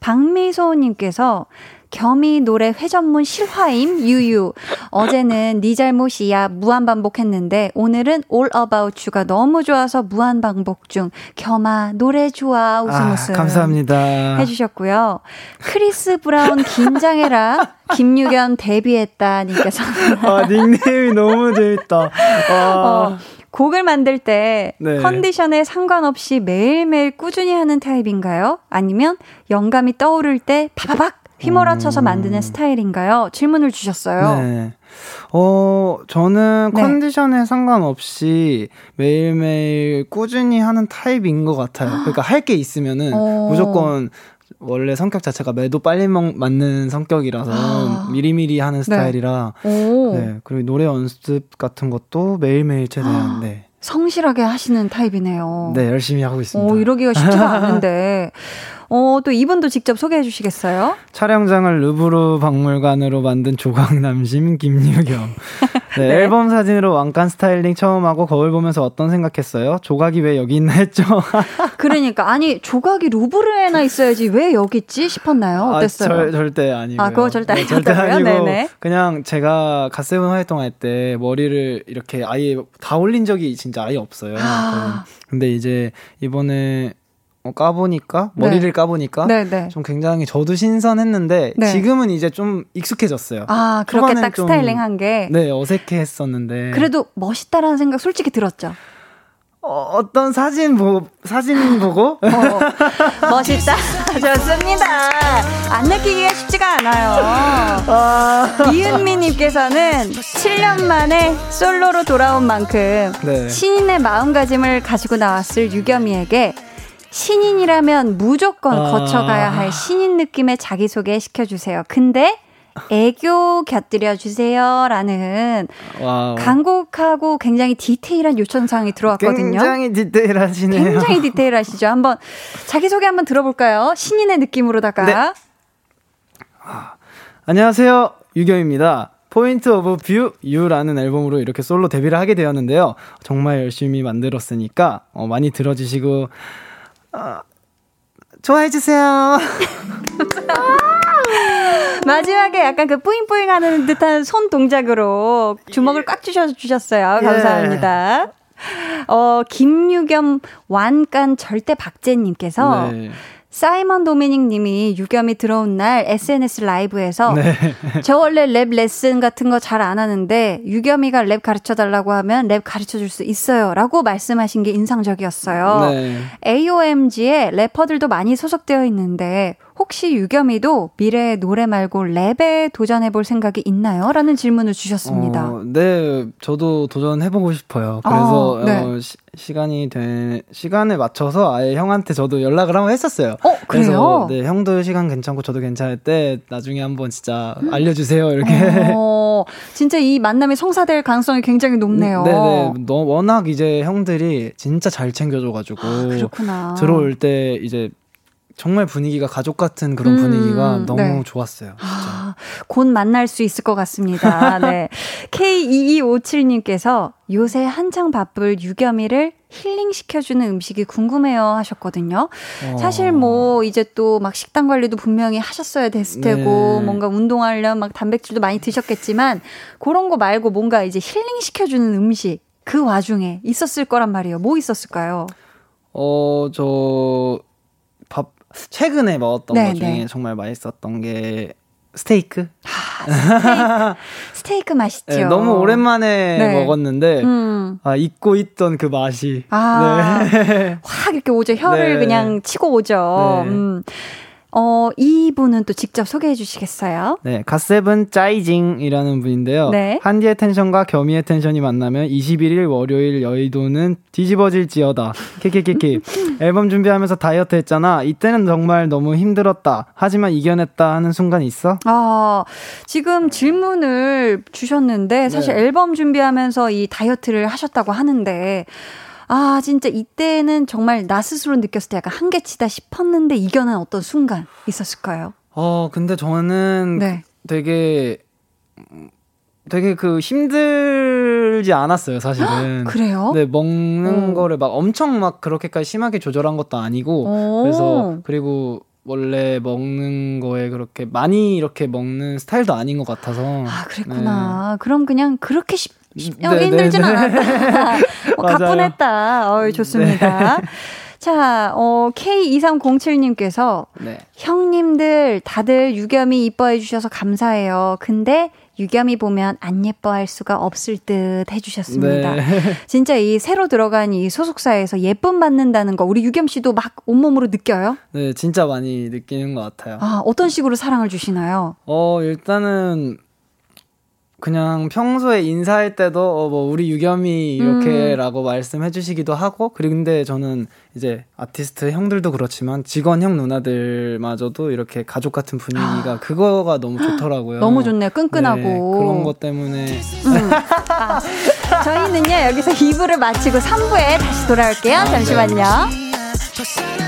박미소님께서 겸이 노래 회전문 실화임 유유. 어제는 네 잘못이야 무한 반복했는데 오늘은 All About You가 너무 좋아서 무한 반복 중. 겸아 노래 좋아 웃음 아, 웃음. 감사합니다. 해주셨고요. 크리스 브라운 긴장해라. 김유견 데뷔했다 님께서 아, 닉네임이 너무 재밌다. 아, 어, 곡을 만들 때 네. 컨디션에 상관없이 매일매일 꾸준히 하는 타입인가요? 아니면 영감이 떠오를 때 파바박 휘몰아쳐서 만드는 스타일인가요? 질문을 주셨어요. 네. 어, 저는 네. 컨디션에 상관없이 매일매일 꾸준히 하는 타입인 것 같아요. 그러니까 할 게 있으면은 어. 무조건 원래 성격 자체가 매도 빨리 먹, 맞는 성격이라서 아. 미리미리 하는 스타일이라 오, 네. 그리고 노래 연습 같은 것도 매일매일 최대한 네. 성실하게 하시는 타입이네요. 네, 열심히 하고 있습니다. 오, 이러기가 쉽지가 않은데. 어, 또 이분도 직접 소개해 주시겠어요? 촬영장을 루브르 박물관으로 만든 조각남심 김유경. 네, 네. 앨범 사진으로 왕관 스타일링 처음 하고 거울 보면서 어떤 생각했어요? 조각이 왜 여기 있나 했죠? 그러니까, 아니, 조각이 루브르에나 있어야지 왜 여기 있지 싶었나요? 어땠어요? 아, 절, 절대 아니고요. 아, 그거 절대 네, 절대? 아니고 네네. 그냥 제가 갓세븐 활동할 때 머리를 이렇게 아예 다 올린 적이 진짜 아예 없어요. 아. 근데 이제 이번에 어, 까보니까 네. 머리를 까보니까 네 네. 좀 굉장히 저도 신선했는데 네. 지금은 이제 좀 익숙해졌어요. 아, 그렇게 딱 좀, 스타일링 한 게. 네, 어색해했었는데. 그래도 멋있다라는 생각 솔직히 들었죠. 어, 어떤 사진 보 사진 보고 어, 멋있다. 좋습니다. 안 느끼기가 쉽지가 않아요. 이은미님께서는 7년 만에 솔로로 돌아온 만큼 네. 신인의 마음가짐을 가지고 나왔을 유겸이에게 신인이라면 무조건 아. 거쳐가야 할 신인 느낌의 자기소개 시켜주세요. 근데 애교 곁들여 주세요라는 와우. 간곡하고 굉장히 디테일한 요청 사항이 들어왔거든요. 굉장히 디테일하시네요. 굉장히 디테일하시죠. 한번 자기 소개 한번 들어볼까요? 신인의 느낌으로다가 네. 안녕하세요. 유겸입니다. Point of View U라는 앨범으로 이렇게 솔로 데뷔를 하게 되었는데요. 정말 열심히 만들었으니까 어, 많이 들어주시고 어, 좋아해 주세요. 마지막에 약간 그 뿌잉뿌잉 하는 듯한 손 동작으로 주먹을 꽉 주셔 주셨어요. 예. 감사합니다. 어 김유겸 완간 절대 박재님께서 네. 사이먼 도미닉 님이 유겸이 들어온 날 SNS 라이브에서 네. 저 원래 랩 레슨 같은 거 잘 안 하는데 유겸이가 랩 가르쳐 달라고 하면 랩 가르쳐 줄 수 있어요. 라고 말씀하신 게 인상적이었어요. 네. AOMG에 래퍼들도 많이 소속되어 있는데 혹시 유겸이도 미래의 노래 말고 랩에 도전해 볼 생각이 있나요? 라는 질문을 주셨습니다. 어, 네, 저도 도전해 보고 싶어요. 그래서 아, 네. 어, 시, 간이 되, 시간에 맞춰서 아예 형한테 저도 연락을 한번 했었어요. 어, 그래서 그래요? 네, 형도 시간 괜찮고 저도 괜찮을 때 나중에 한번 진짜 알려주세요. 이렇게. 어, 진짜 이 만남이 성사될 가능성이 굉장히 높네요. 네네. 너, 워낙 이제 형들이 진짜 잘 챙겨줘가지고. 아, 그렇구나. 들어올 때 이제 정말 분위기가 가족 같은 그런 음, 분위기가 너무 네. 좋았어요. 진짜. 아, 곧 만날 수 있을 것 같습니다. 네. K2257님께서 요새 한창 바쁠 유겸이를 힐링시켜주는 음식이 궁금해요 하셨거든요. 어. 사실 뭐 이제 또 막 식단 관리도 분명히 하셨어야 됐을 테고 네. 뭔가 운동하려면 막 단백질도 많이 드셨겠지만 그런 거 말고 뭔가 이제 힐링시켜주는 음식 그 와중에 있었을 거란 말이에요. 뭐 있었을까요? 어, 저, 밥, 최근에 먹었던 네, 것 중에 네. 정말 맛있었던 게 스테이크? 스테이크 맛있죠. 네, 너무 오랜만에 네. 먹었는데, 음. 아, 잊고 있던 그 맛이. 아, 네. 확 이렇게 오죠. 혀를 네. 그냥 치고 오죠. 네. 음. 어, 이분은 또 직접 소개해 주시겠어요? 네, 갓세븐 짜이징이라는 분인데요. 네. 한디의 텐션과 겸이의 텐션이 만나면 21일 월요일 여의도는 뒤집어질지어다. 키키키키. 앨범 준비하면서 다이어트 했잖아. 이때는 정말 너무 힘들었다. 하지만 이겨냈다 하는 순간 있어? 아, 지금 질문을 주셨는데 사실 네. 앨범 준비하면서 이 다이어트를 하셨다고 하는데 아, 진짜 이때는 정말 나 스스로 느꼈을 때 약간 한계치다 싶었는데 이겨낸 어떤 순간 있었을까요? 어, 근데 저는 네. 되게 되게 그 힘들지 않았어요, 사실은. 그래요? 네, 먹는 오. 거를 막 엄청 막 그렇게까지 심하게 조절한 것도 아니고 오. 그래서 그리고 원래 먹는 거에 그렇게 많이 이렇게 먹는 스타일도 아닌 것 같아서 아, 그랬구나. 그럼 그냥 그렇게 쉽, 쉽 네, 어, 힘들진 네, 네. 않았다. 어, 맞아요. 네. 가뿐했다. 어, 좋습니다. 자, 어, K2307님께서 네. 형님들 다들 유겸이 이뻐해 주셔서 감사해요. 근데 유겸이 보면 안 예뻐할 수가 없을 듯 해주셨습니다. 네. 진짜 이 새로 들어간 이 소속사에서 예쁨 받는다는 거 우리 유겸 씨도 막 온몸으로 느껴요? 네, 진짜 많이 느끼는 것 같아요. 아, 어떤 식으로 사랑을 주시나요? 어, 일단은 그냥 평소에 인사할 때도 어, 뭐 우리 유겸이 이렇게라고 말씀해 주시기도 하고 그리고 근데 저는 이제 아티스트 형들도 그렇지만 직원 형 누나들마저도 이렇게 가족 같은 분위기가 그거가 너무 좋더라고요. 너무 좋네요. 끈끈하고. 네, 그런 것 때문에 저희는요, 여기서 2부를 마치고 3부에 다시 돌아올게요. 잠시만요. 어,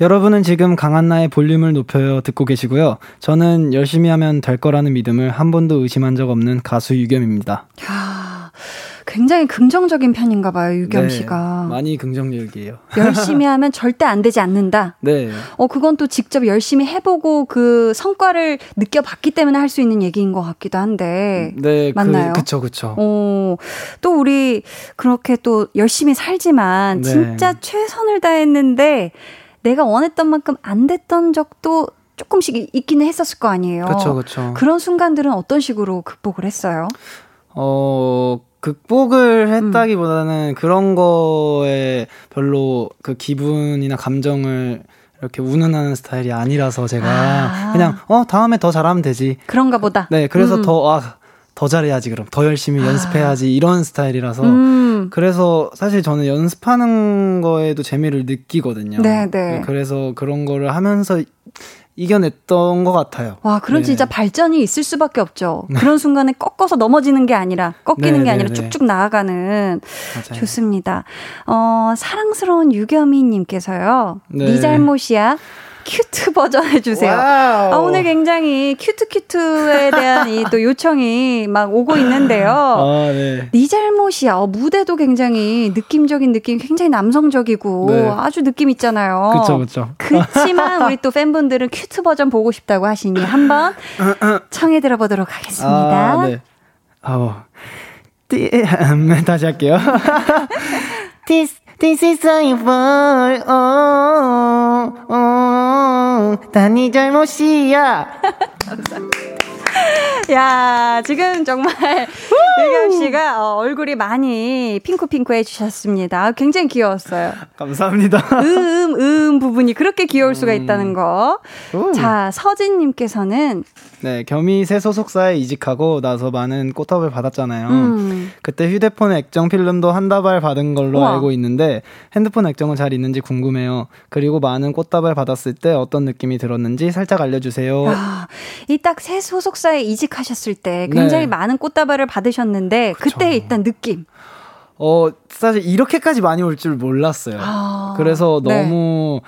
여러분은 지금 강한나의 볼륨을 높여요 듣고 계시고요. 저는 열심히 하면 될 거라는 믿음을 한 번도 의심한 적 없는 가수 유겸입니다. 아, 굉장히 긍정적인 편인가 봐요, 유겸 네, 씨가. 많이 긍정적이에요. 열심히 하면 절대 안 되지 않는다. 네. 어, 그건 또 직접 열심히 해보고 그 성과를 느껴봤기 때문에 할 수 있는 얘기인 것 같기도 한데. 네, 맞나요? 그, 그쵸, 그쵸. 어, 또 우리 그렇게 또 열심히 살지만 네. 진짜 최선을 다했는데 내가 원했던 만큼 안 됐던 적도 조금씩 이- 있기는 했었을 거 아니에요. 그쵸, 그쵸. 그런 순간들은 어떤 식으로 극복을 했어요? 어, 극복을 했다기보다는 그런 거에 별로 그 기분이나 감정을 이렇게 운운하는 스타일이 아니라서 제가 아. 그냥 어 다음에 더 잘하면 되지. 그런가 보다. 네, 그래서 음. 더 아, 더 잘해야지 그럼 더 열심히 연습해야지 이런 스타일이라서 음. 그래서 사실 저는 연습하는 거에도 재미를 느끼거든요. 네, 네. 그래서 그런 거를 하면서 이겨냈던 것 같아요. 와, 그럼 네. 진짜 발전이 있을 수밖에 없죠. 그런 순간에 꺾어서 넘어지는 게 아니라, 꺾이는 네, 게 네, 아니라 네. 쭉쭉 나아가는. 맞아요. 좋습니다. 어, 사랑스러운 유겸이님께서요. 네. 네. 잘못이야. cute 버전 해주세요. 와우. 아, 오늘 굉장히 cute cute에 대한 이 또 요청이 막 오고 있는데요. 아, 네. 네 잘못이야. 어, 무대도 굉장히 느낌적인 느낌, 굉장히 남성적이고 네. 아주 느낌 있잖아요. 그쵸, 그쵸. 그치만 우리 또 팬분들은 cute 버전 보고 싶다고 하시니 한번 청해 들어보도록 하겠습니다. 아, 네. 아, 띠, 음, 다시 할게요. this, this is a boy, 어, 어, 다니 잘못이야. 야, 지금 정말 유겸 씨가 어, 얼굴이 많이 핑크핑크 해주셨습니다. 굉장히 귀여웠어요. 감사합니다. 음, 음 부분이 그렇게 귀여울 수가 있다는 거. 음. 자, 서진님께서는 네, 겸이 새 소속사에 이직하고 나서 많은 꽃다발 받았잖아요. 음, 그때 휴대폰 액정 필름도 한 다발 받은 걸로 우와. 알고 있는데 핸드폰 액정은 잘 있는지 궁금해요. 그리고 많은 꽃다발 받았을 때 어떤 느낌이 들었는지 살짝 알려주세요. 아, 이딱 새 소속사에 이직하셨을 때 굉장히 네. 많은 꽃다발을 받으셨는데 그때 일단 느낌. 어, 사실 이렇게까지 많이 올 줄 몰랐어요. 아, 그래서 네. 너무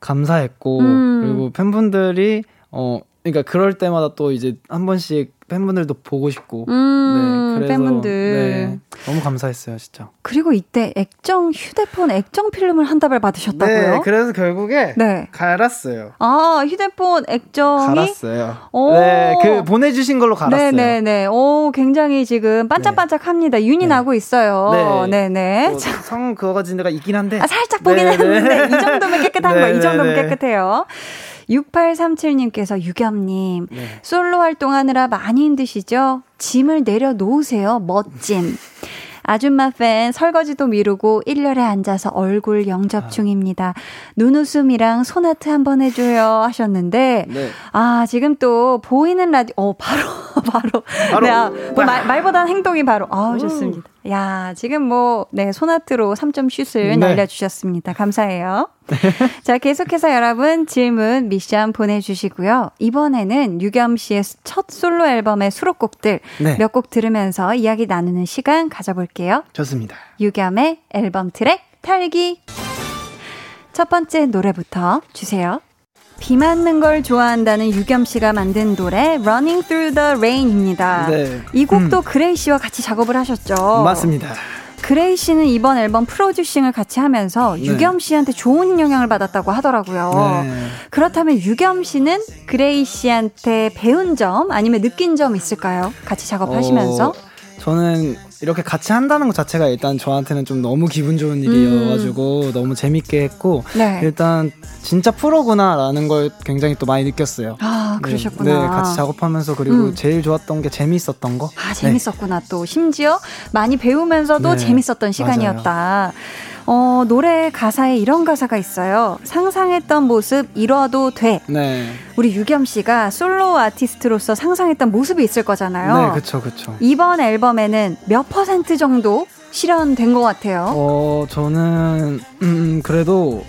감사했고 음. 그리고 팬분들이 어 그러니까 그럴 때마다 또 이제 한 번씩 팬분들도 보고 싶고 음, 네, 그래서 팬분들. 네, 너무 감사했어요, 진짜. 그리고 이때 액정 휴대폰 액정 필름을 한 다발 받으셨다고요? 네, 그래서 결국에 네. 갈았어요. 아, 휴대폰 액정이 갈았어요. 오. 네, 그 보내주신 걸로 갈았어요. 네네네. 오, 굉장히 지금 반짝반짝합니다. 윤이 네. 나고 있어요. 네. 네네. 뭐 성 그거 가진 데가 있긴 한데. 아, 살짝 보긴 네, 네. 했는데, 이 정도면 깨끗한 거예요. 이 정도면 네, 네. 깨끗해요. 6837님께서 유겸님, 네. 솔로 활동하느라 많이 힘드시죠? 짐을 내려놓으세요. 멋짐. 아줌마 팬 설거지도 미루고 일렬에 앉아서 얼굴 영접 중입니다. 눈웃음이랑 손하트 한번 해줘요 하셨는데 네. 아 지금 또 보이는 라디오 어 바로 바로, 바로. 네, 아, 뭐 말, 말보다는 행동이 바로 아 좋습니다. 야 지금 뭐 네 손하트로 3점 슛을 네. 날려주셨습니다. 감사해요. 자 계속해서 여러분 질문 미션 보내주시고요. 이번에는 유겸 씨의 첫 솔로 앨범의 수록곡들 네. 몇곡 들으면서 이야기 나누는 시간 가져볼게요. 좋습니다. 유겸의 앨범 트랙 탈기. 첫 번째 노래부터 주세요. 비 맞는 걸 좋아한다는 유겸 씨가 만든 노래 Running Through the Rain입니다. 네. 이 곡도 그레이 씨와 같이 작업을 하셨죠. 맞습니다. 그레이 씨는 이번 앨범 프로듀싱을 같이 하면서 네. 유겸 씨한테 좋은 영향을 받았다고 하더라고요. 네. 그렇다면 유겸 씨는 그레이 씨한테 배운 점 아니면 느낀 점 있을까요? 같이 작업하시면서? 어, 저는 이렇게 같이 한다는 것 자체가 일단 저한테는 좀 너무 기분 좋은 일이어가지고 너무 재밌게 했고 음. 네. 일단 진짜 프로구나라는 걸 굉장히 또 많이 느꼈어요. 아, 네, 그러셨구나. 네, 같이 작업하면서 그리고 음. 제일 좋았던 게 재밌었던 거. 아, 재밌었구나. 또 심지어 많이 배우면서도 네, 재밌었던 시간이었다. 어, 노래 가사에 이런 가사가 있어요. 상상했던 모습 이뤄도 돼. 네. 네. 우리 유겸 씨가 솔로 아티스트로서 상상했던 모습이 있을 거잖아요. 네, 그쵸, 그쵸. 이번 앨범에는 몇 퍼센트 정도 실현된 것 같아요. 어, 저는, 음, 그래도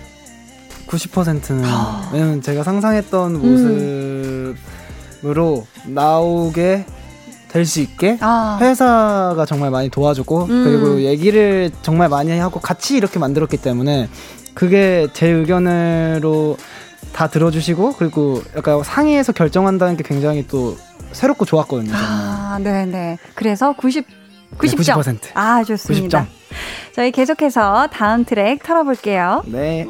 90%는, 아. 왜냐면 제가 상상했던 음. 모습으로 나오게 될 수 있게 아, 회사가 정말 많이 도와줬고 음. 그리고 얘기를 정말 많이 하고 같이 이렇게 만들었기 때문에 그게 제 의견으로 다 들어주시고 그리고 약간 상의해서 결정한다는 게 굉장히 또 새롭고 좋았거든요. 저는. 아, 네 네. 그래서 90 90점. 90%. 아, 좋습니다. 90점. 저희 계속해서 다음 트랙 털어볼게요. 네.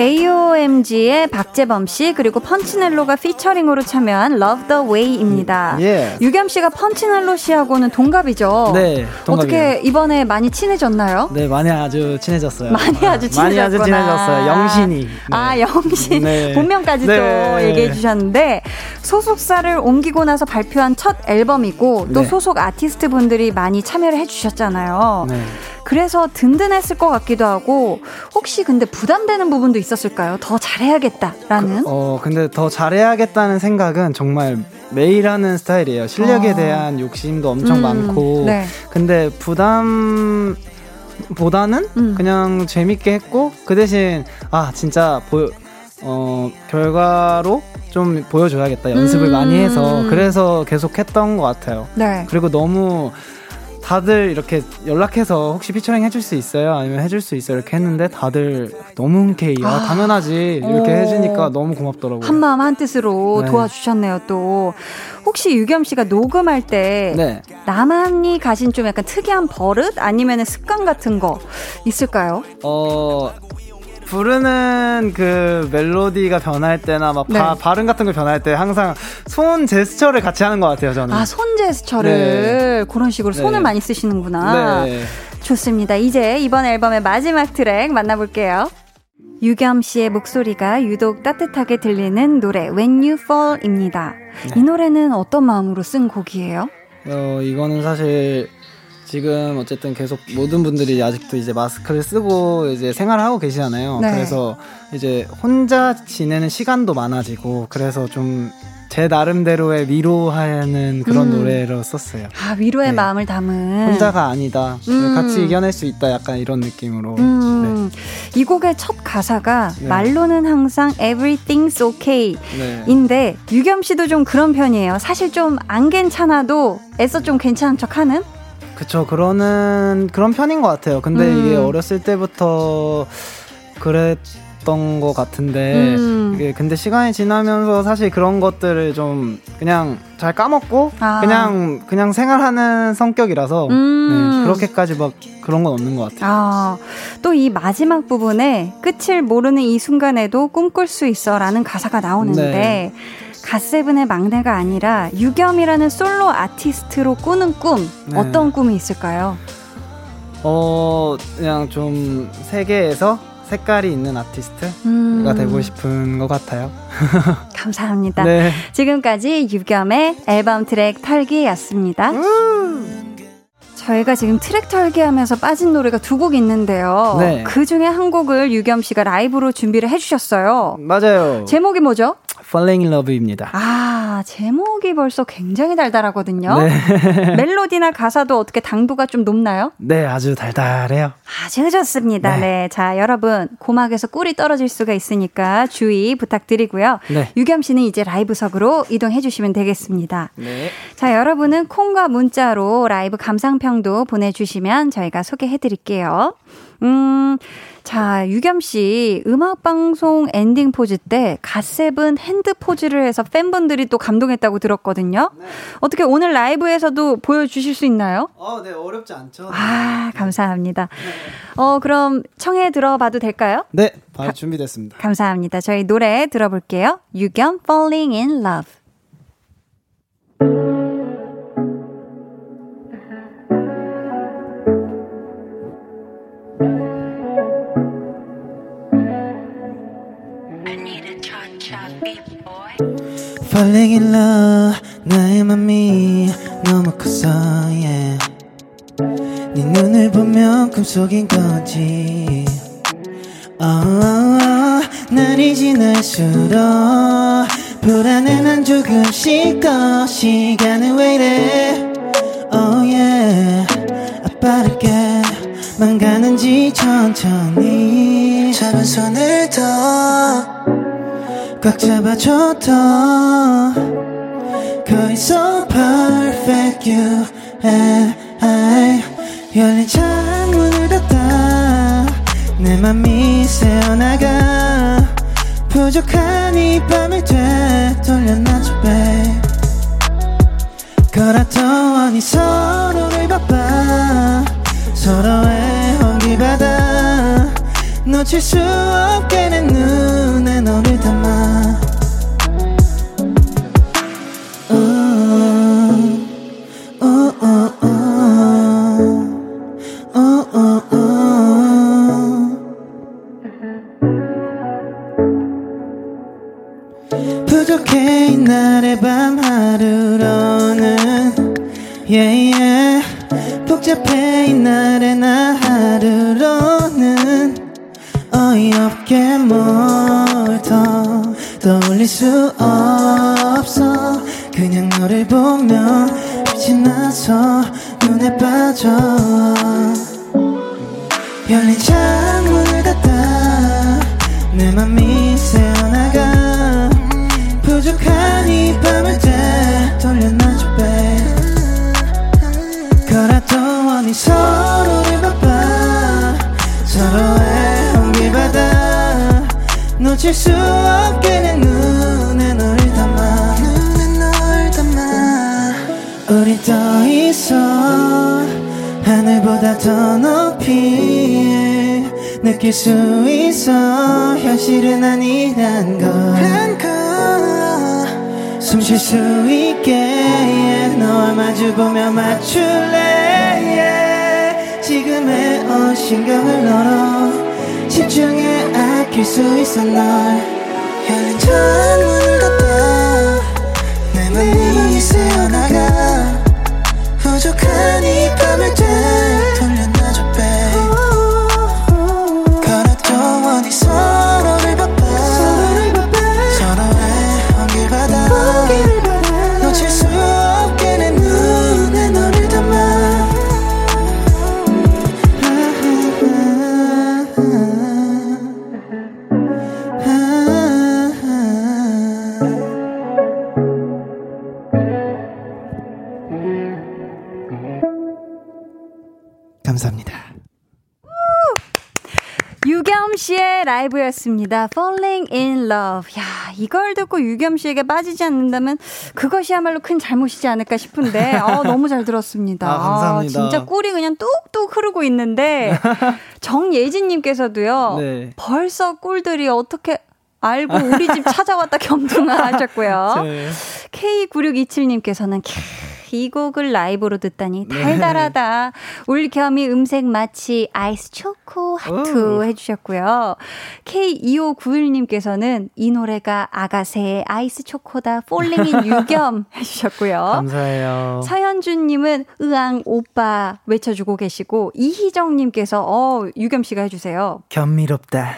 AOMG의 박재범 씨 그리고 펀치넬로가 피처링으로 참여한 Love the Way입니다. 예. 유겸 씨가 펀치넬로 씨하고는 동갑이죠. 네, 동갑이에요. 어떻게 이번에 많이 친해졌나요? 네, 많이 아주 친해졌어요. 많이 아주 친해졌구나. 많이 아주 친해졌어요. 영신이. 네. 아, 영신. 네. 본명까지 네. 또 얘기해 주셨는데, 소속사를 옮기고 나서 발표한 첫 앨범이고, 또 네. 소속 아티스트 분들이 많이 참여를 해 주셨잖아요. 네. 그래서 든든했을 것 같기도 하고, 혹시 근데 부담되는 부분도 있었을까요? 더 잘해야겠다라는? 어, 근데 더 잘해야겠다는 생각은 정말 매일 하는 스타일이에요. 실력에 어. 대한 욕심도 엄청 음, 많고. 네. 근데 부담, 보다는 음. 그냥 재밌게 했고, 그 대신, 아, 진짜, 보여, 어, 결과로 좀 보여줘야겠다. 연습을 음. 많이 해서. 그래서 계속 했던 것 같아요. 네. 그리고 너무 다들 이렇게 연락해서 혹시 피처링 해줄 수 있어요? 아니면 해줄 수 있어요? 이렇게 했는데 다들 너무 흔쾌히 아, 당연하지 이렇게 오. 해주니까 너무 고맙더라고요. 한 마음 한 뜻으로 네. 도와주셨네요, 또. 혹시 유겸 씨가 녹음할 때 네. 나만이 가진 좀 약간 특이한 버릇 아니면 습관 같은 거 있을까요? 어 부르는 그 멜로디가 변할 때나 막 바, 네. 발음 같은 거 변할 때 항상 손 제스처를 같이 하는 것 같아요 저는. 아, 손 제스처를 그런 식으로 손을 네. 많이 쓰시는구나. 네. 좋습니다. 이제 이번 앨범의 마지막 트랙 만나볼게요. 유겸 씨의 목소리가 유독 따뜻하게 들리는 노래 When You Fall입니다. 네. 이 노래는 어떤 마음으로 쓴 곡이에요? 어, 이거는 사실 지금 어쨌든 계속 모든 분들이 아직도 이제 마스크를 쓰고 이제 생활을 하고 계시잖아요. 네. 그래서 이제 혼자 지내는 시간도 많아지고 그래서 좀 제 나름대로의 위로하는 그런 음. 노래로 썼어요. 아, 위로의 네. 마음을 담은 혼자가 아니다. 음. 같이 이겨낼 수 있다. 약간 이런 느낌으로. 음, 이 곡의 첫 가사가 네. 말로는 항상 everything's okay 네. 인데 유겸 씨도 좀 그런 편이에요. 사실 좀 안 괜찮아도 애써 좀 괜찮은 척하는? 그쵸 그러는 그런 편인 것 같아요. 근데 음. 이게 어렸을 때부터 그랬던 것 같은데 음. 이게 근데 시간이 지나면서 사실 그런 것들을 좀 그냥 잘 까먹고 아. 그냥 그냥 생활하는 성격이라서 음. 네, 그렇게까지 막 그런 건 없는 것 같아요. 아, 또 이 마지막 부분에 끝을 모르는 이 순간에도 꿈꿀 수 있어 라는 가사가 나오는데 네. 갓세븐의 막내가 아니라 유겸이라는 솔로 아티스트로 꾸는 꿈 네. 어떤 꿈이 있을까요? 어 그냥 좀 세계에서 색깔이 있는 아티스트가 음, 되고 싶은 것 같아요. 감사합니다. 네. 지금까지 유겸의 앨범 트랙 털기였습니다. 저희가 지금 트랙 털기하면서 빠진 노래가 두 곡 있는데요. 네. 그 중에 한 곡을 유겸 씨가 라이브로 준비를 해주셨어요. 맞아요. 제목이 뭐죠? Falling in Love입니다. 아, 제목이 벌써 굉장히 달달하거든요. 네. 멜로디나 가사도 어떻게 당도가 좀 높나요? 네, 아주 달달해요. 아주 좋습니다. 네. 네. 자, 여러분, 고막에서 꿀이 떨어질 수가 있으니까 주의 부탁드리고요. 네. 유겸 씨는 이제 라이브석으로 이동해 주시면 되겠습니다. 네. 자, 여러분은 콩과 문자로 라이브 감상평 도 보내주시면 저희가 소개해 드릴게요. 음, 자, 유겸 씨, 음악방송 엔딩 포즈 때 갓세븐 핸드 포즈를 해서 팬분들이 또 감동했다고 들었거든요. 어떻게 오늘 라이브에서도 보여주실 수 있나요? 어, 네, 어렵지 않죠. 아, 감사합니다. 어, 그럼 청해 들어봐도 될까요? 네, 바로 준비됐습니다. 감사합니다. 저희 노래 들어볼게요. 유겸 Falling in Love. Falling in love 나의 맘이 너무 컸어 yeah. 네 눈을 보면 꿈속인 거지 oh, oh, oh. 날이 지날수록 불안해 난 조금씩 더 시간은 왜 이래 oh yeah 아, 빠르게 만 가는지 천천히 잡은 손을 더 꽉 Cause it's so perfect you and I. 열린 창문을 닫아 내 맘이 새어나가 부족한 이 밤을 되돌려놔줘 babe. 걸었더니 서로를 바빠 서로의 hon기바다 놓칠 수 없게 내 눈에 너를 담아. 부족해 이날의 밤 하루로는 yeah, yeah. 복잡해 이날의 나 하루로는 어이없게 뭘 더 떠올릴 수 없어. 그냥 너를 보면 빛이 나서 눈에 빠져. 열린 창문을 닫아 내 맘이 놓칠 수 없게 내 눈에 널 담아. 눈에 널 담아. 우리 더 있어. 하늘보다 더 높이 느낄 수 있어. 현실은 아니란 걸 숨 쉴 수 있게. Yeah. 너와 마주보며 맞출래. Yeah. 지금의 어 신경을 널어 집중해 아낄 수 있어 널. 열린 창문을 닫아 내 맘이 새어나가. 부족한 이 밤을 때 돌려 라이브였습니다. Falling in Love. 야, 이걸 듣고 유겸 씨에게 빠지지 않는다면 그것이야말로 큰 잘못이지 않을까 싶은데, 어, 너무 잘 들었습니다. 아, 감사합니다. 진짜 꿀이 그냥 뚝뚝 흐르고 있는데, 정예진님께서도요, 네. 벌써 꿀들이 어떻게 알고 우리 집 찾아왔다 겸둥아 하셨고요. 네. K9627님께서는 이 곡을 라이브로 듣다니 달달하다. 우리 겸이 음색 마치 아이스 초코 하트 오. 해주셨고요. K2591님께서는 이 노래가 아가새의 아이스 초코다. Falling in 유겸 해주셨고요. 감사해요. 서현주님은 으앙 오빠 외쳐주고 계시고 이희정님께서 어 유겸 씨가 해주세요. 겸미롭다.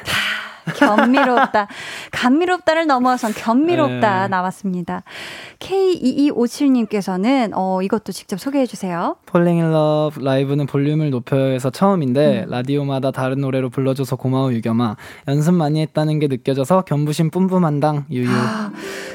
겸미롭다. 감미롭다를 넘어선 겸미롭다 네. 나왔습니다. K2257님께서는 어 이것도 직접 소개해 주세요. Falling in Love 라이브는 볼륨을 높여서 처음인데 라디오마다 다른 노래로 불러줘서 고마워 유겸아 연습 많이 했다는 게 느껴져서 겸부심 뿜뿜한당 유유 아,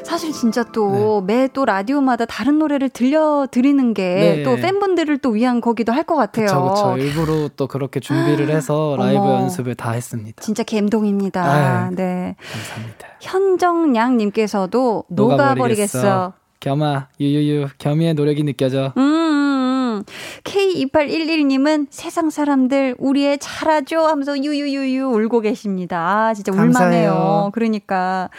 사실 진짜 또매또 라디오마다 다른 노래를 들려드리는 게 네. 또 팬분들을 또 위한 거기도 할 것 같아요. 그쵸 일부러 또 그렇게 준비를 해서 라이브 어머. 연습을 다 했습니다 진짜 감동입니다. 아유. 네. 감사합니다 현정양님께서도 녹아버리겠어. 겸아 유유유 겸이의 노력이 느껴져 음, 음. K2811님은 세상 사람들 우리 애 잘하죠 하면서 유유유유 울고 계십니다. 아, 진짜 울만해요. 감사해요. 그러니까.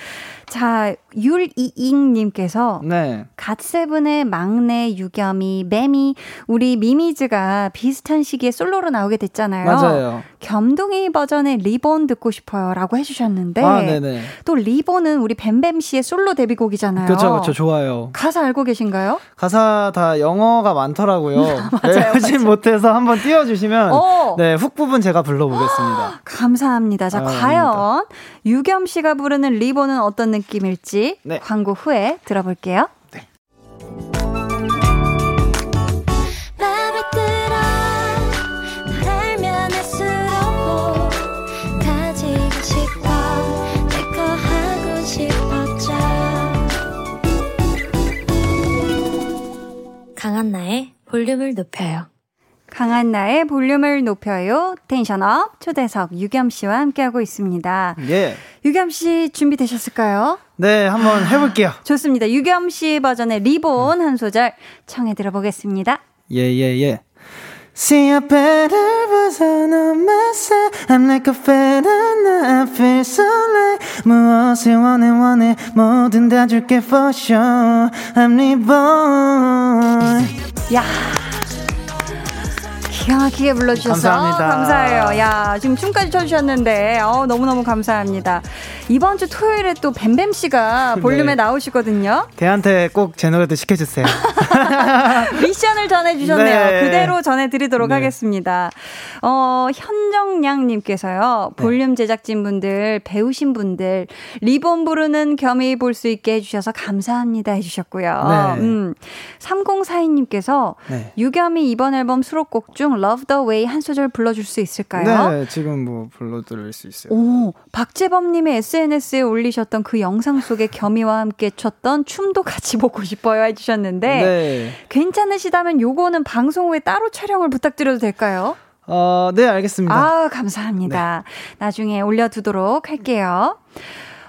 자, 율이잉님께서 네 갓세븐의 막내 유겸이, 매미, 우리 미미즈가 비슷한 시기에 솔로로 나오게 됐잖아요. 맞아요 겸동이 버전의 리본 듣고 싶어요. 라고 해주셨는데. 아 네네 또 리본은 우리 뱀뱀 씨의 솔로 데뷔곡이잖아요. 그쵸 그쵸 좋아요 가사 알고 계신가요? 가사 다 영어가 많더라고요 맞아요, 외우진 못해서 한번 띄워주시면 어. 네훅 부분 제가 불러보겠습니다 감사합니다. 자, 아, 과연 유겸 씨가 부르는 리본은 어떤 느낌일지 네. 광고 후에 들어볼게요. 싶어져 강한나의 볼륨을 높여요 강한 나의 볼륨을 높여요. 텐션업 초대석 유겸 씨와 함께하고 있습니다. 예. 유겸 씨 준비되셨을까요? 네, 한번 해볼게요. 좋습니다. 유겸 씨 버전의 리본 한 소절 청해 들어보겠습니다. 예, 예, 예. See a better version of myself I'm like a feather now I feel so like 무엇을 원해 원해 뭐든 다 줄게 for sure I'm reborn 야 기가 막히게 불러주셔서 감사합니다. 감사해요. 야 지금 춤까지 춰주셨는데 어, 너무너무 감사합니다. 이번 주 토요일에 또 뱀뱀 씨가 볼륨에 네. 나오시거든요. 걔한테 꼭 제 노래도 시켜주세요 미션을 전해주셨네요. 네. 그대로 전해드리도록 네. 하겠습니다. 어, 현정양님께서요. 네. 볼륨 제작진분들, 배우신 분들, 리본 부르는 겸이 볼 수 있게 해주셔서 감사합니다 해주셨고요. 네. 음, 3042님께서 네. 유겸이 이번 앨범 수록곡 중 Love the Way 한 소절 불러줄 수 있을까요? 네 지금 뭐 불러드릴 수 있어요 오, 박재범님의 SNS에 올리셨던 그 영상 속에 겸이와 함께 췄던 춤도 같이 보고 싶어요 해주셨는데 네. 괜찮으시다면 요거는 방송 후에 따로 촬영을 부탁드려도 될까요? 어, 네 알겠습니다 아, 감사합니다. 나중에 올려두도록 할게요.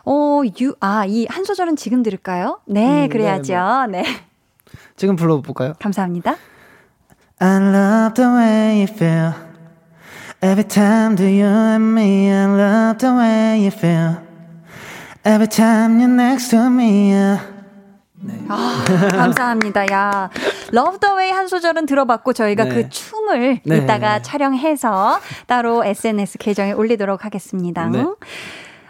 어, 유, 아, 이 한 소절은 지금 들을까요? 네, 음, 그래야죠. 네. 지금 불러볼까요? 감사합니다. I love the way you feel Every time do you and me I love the way you feel Every time you're next to me yeah. 아, 감사합니다. 야, Love the Way 한 소절은 들어봤고 저희가 네. 그 춤을 네. 이따가 촬영해서 따로 SNS 계정에 올리도록 하겠습니다. 네.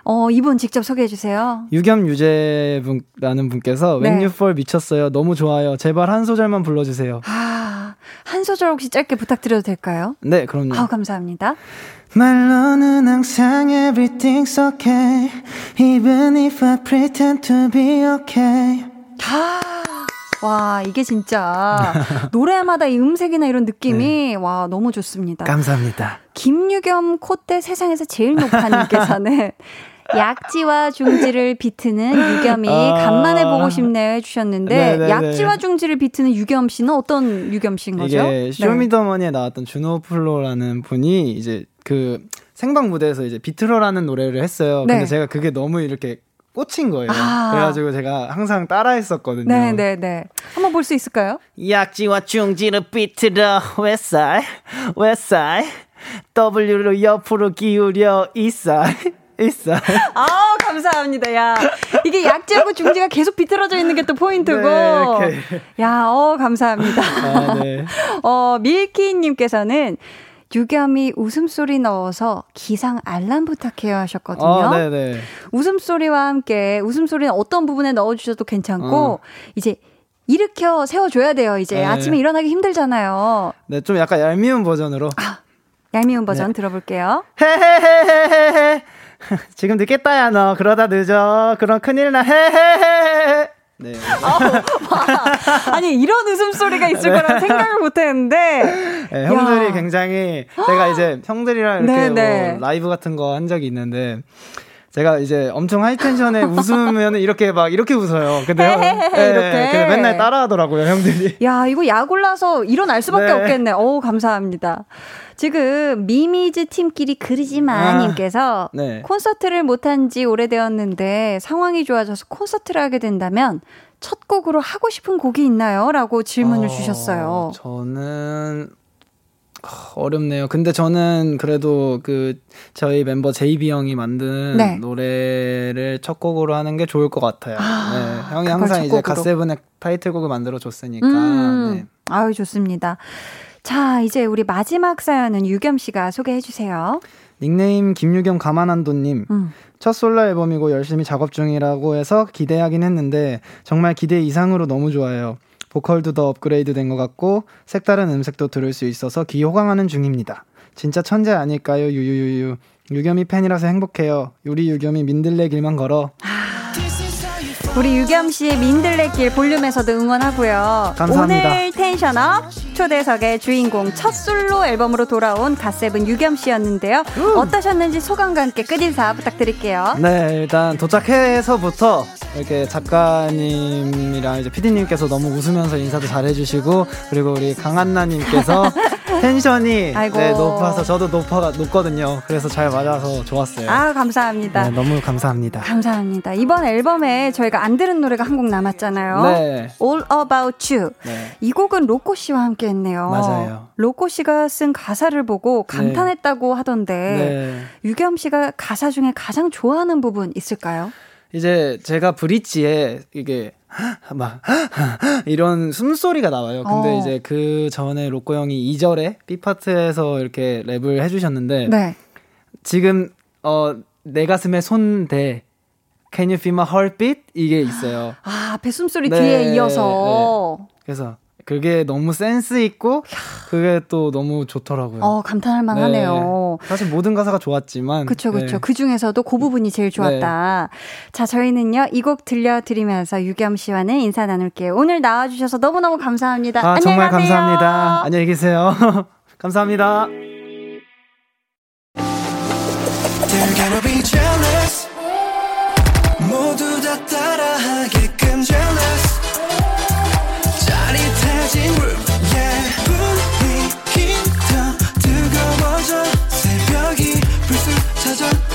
어, 이분 직접 소개해 주세요. 유겸 유재분라는 분께서 네. When You Fall 미쳤어요 너무 좋아요 제발 한 소절만 불러주세요 아, 한 소절 혹시 짧게 부탁드려도 될까요? 네 그럼요 아, 감사합니다. 말로는 항상 everything's okay Even if I pretend to be okay 아, 와, 이게 진짜 노래마다 이 음색이나 이런 느낌이 와, 너무 좋습니다. 감사합니다 김유겸 콧대 세상에서 제일 높아님께서는 약지와 중지를 비트는 유겸이 아. 간만에 보고 싶네요 해주셨는데 네네네. 약지와 중지를 비트는 유겸 씨는 어떤 유겸 씨인 거죠? 네. 이게 쇼미더머니에 나왔던 주노 플로라는 분이 이제 그 생방 무대에서 이제 비틀어라는 노래를 했어요. 네. 근데 제가 그게 너무 이렇게 꽂힌 거예요. 아. 그래가지고 제가 항상 따라 했었거든요. 네, 네, 네. 한번 볼 수 있을까요? 약지와 중지를 비틀어 왼살 왼살 W로 옆으로 기울여 이살 이 살 아, 감사합니다. 야, 이게 약지하고 중지가 계속 비틀어져 있는 게 또 포인트고. 네, 이렇게. 야, 어, 감사합니다. 아, 네. 어, 밀키님께서는 유겸이 웃음소리 넣어서 기상 알람 부탁해요 하셨거든요. 어, 네네. 웃음소리와 함께 웃음소리는 어떤 부분에 넣어주셔도 괜찮고 어. 이제 일으켜 세워줘야 돼요. 이제 네. 아침에 일어나기 힘들잖아요. 네, 좀 약간 얄미운 버전으로. 얄미운 버전 네. 들어볼게요. 헤헤헤헤헤. 지금 늦겠다, 야, 너. 그러다 늦어. 그럼 큰일 나. 헤헤헤헤. 네. 아니 이런 웃음소리가 있을 거라는 생각을 못했는데 네, 형들이 야. 굉장히 제가 이제 형들이랑 이렇게 네, 네. 뭐 라이브 같은 거 한 적이 있는데 제가 이제 엄청 하이텐션에 웃으면 이렇게 막 이렇게 웃어요. 근데 형- 네, 이렇게. 근데 맨날 따라하더라고요, 형들이. 야, 이거 약 올라서 일어날 수밖에 네. 없겠네. 어우, 감사합니다. 지금 미미즈 팀끼리 그러지만 아, 님께서 네. 콘서트를 못한 지 오래되었는데 상황이 좋아져서 콘서트를 하게 된다면 첫 곡으로 하고 싶은 곡이 있나요? 라고 질문을 어, 주셨어요. 저는 어, 어렵네요. 근데 저는 그래도 그 저희 멤버 JB 형이 만든 네. 노래를 첫 곡으로 하는 게 좋을 것 같아요. 아, 네, 형이 항상 첫 이제. 갓세븐의 타이틀곡을 만들어 줬으니까. 음, 네. 아유, 좋습니다. 자, 이제 우리 마지막 사연은 유겸 씨가 소개해 주세요. 닉네임 김유겸 가만한도님. 음. 첫 솔로 앨범이고 열심히 작업 중이라고 해서 기대하긴 했는데 정말 기대 이상으로 너무 좋아요. 보컬도 더 업그레이드 된 것 같고 색다른 음색도 들을 수 있어서 기호강하는 중입니다. 진짜 천재 아닐까요? 유유유유. 유겸이 팬이라서 행복해요. 우리 유겸이 민들레 길만 걸어. 우리 유겸 씨의 민들레길 볼륨에서도 응원하고요. 감사합니다. 오늘 tension up 초대석의 주인공 첫 솔로 앨범으로 돌아온 갓세븐 유겸 씨였는데요. 어떠셨는지 소감과 함께 끝인사 부탁드릴게요. 네, 일단 도착해서부터 이렇게 작가님이랑 이제 피디님께서 너무 웃으면서 인사도 잘 해주시고 그리고 우리 강한나님께서 tension이. 네, 높아서 저도 높아 높거든요. 그래서 잘 맞아서 좋았어요. 아, 감사합니다. 네, 너무 감사합니다. 감사합니다. 이번 앨범에 저희가 안 들은 노래가 한 곡 남았잖아요. 네. All About You. 네. 이 곡은 로꼬 씨와 함께 했네요. 맞아요. 로꼬 씨가 쓴 가사를 보고 감탄했다고 하던데 네. 유겸 씨가 가사 중에 가장 좋아하는 부분 있을까요? 이제 제가 브릿지에 이게 막 이런 숨소리가 나와요. 근데 어. 이제 그 전에 로꼬 형이 2절에 B 파트에서 이렇게 랩을 해주셨는데 네. 지금 어 내 가슴에 손대 Can you feel my heartbeat 이게 있어요. 아, 앞에 숨소리 네, 뒤에 이어서. 그래서 그게 너무 센스 있고 그게 또 너무 좋더라고요. 어, 감탄할 만하네요. 네. 사실 모든 가사가 좋았지만 그쵸, 그쵸. 네. 그 중에서도 그 부분이 제일 좋았다. 자, 저희는요, 이 곡 들려드리면서 유겸 씨와는 인사 나눌게요. 오늘 나와주셔서 너무 너무 감사합니다. 아 안녕히 정말 가세요. 감사합니다. 안녕히 계세요. 감사합니다. They're gonna be jealous 모두 다 따라하게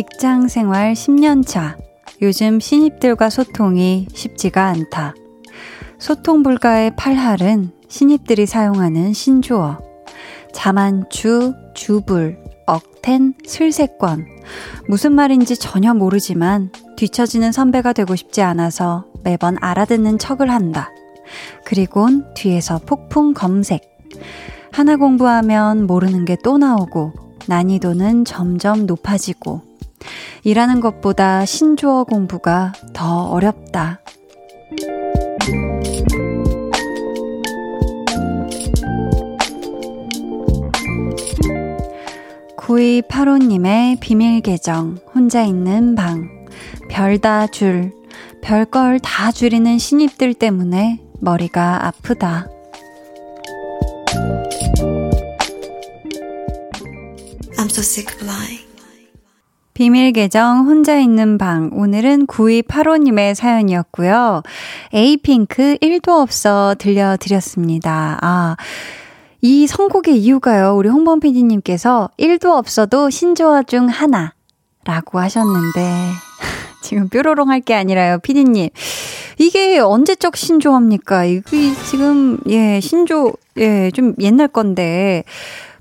직장 생활 10년 차. 요즘 신입들과 소통이 쉽지가 않다. 소통 불가의 팔할은 신입들이 사용하는 신조어. 자만추, 주불, 억텐, 슬세권. 무슨 말인지 전혀 모르지만 뒤처지는 선배가 되고 싶지 않아서 매번 알아듣는 척을 한다. 그리곤 뒤에서 폭풍 검색. 하나 공부하면 모르는 게 또 나오고 난이도는 점점 높아지고 일하는 것보다 신조어 공부가 더 어렵다. 9285님의 비밀 계정, 혼자 있는 방, 별다 줄, 별걸 다 줄이는 신입들 때문에 머리가 아프다. I'm so sick of lying. 비밀 계정 혼자 있는 방 오늘은 9285님의 사연이었고요. 에이핑크 1도 없어 들려드렸습니다. 아, 이 선곡의 이유가요. 우리 홍범 PD님께서 1도 없어도 신조어 중 하나 라고 하셨는데 지금 뾰로롱 할 게 아니라요. PD님. 이게 언제적 신조어입니까? 이게 지금 예, 신조 예, 좀 옛날 건데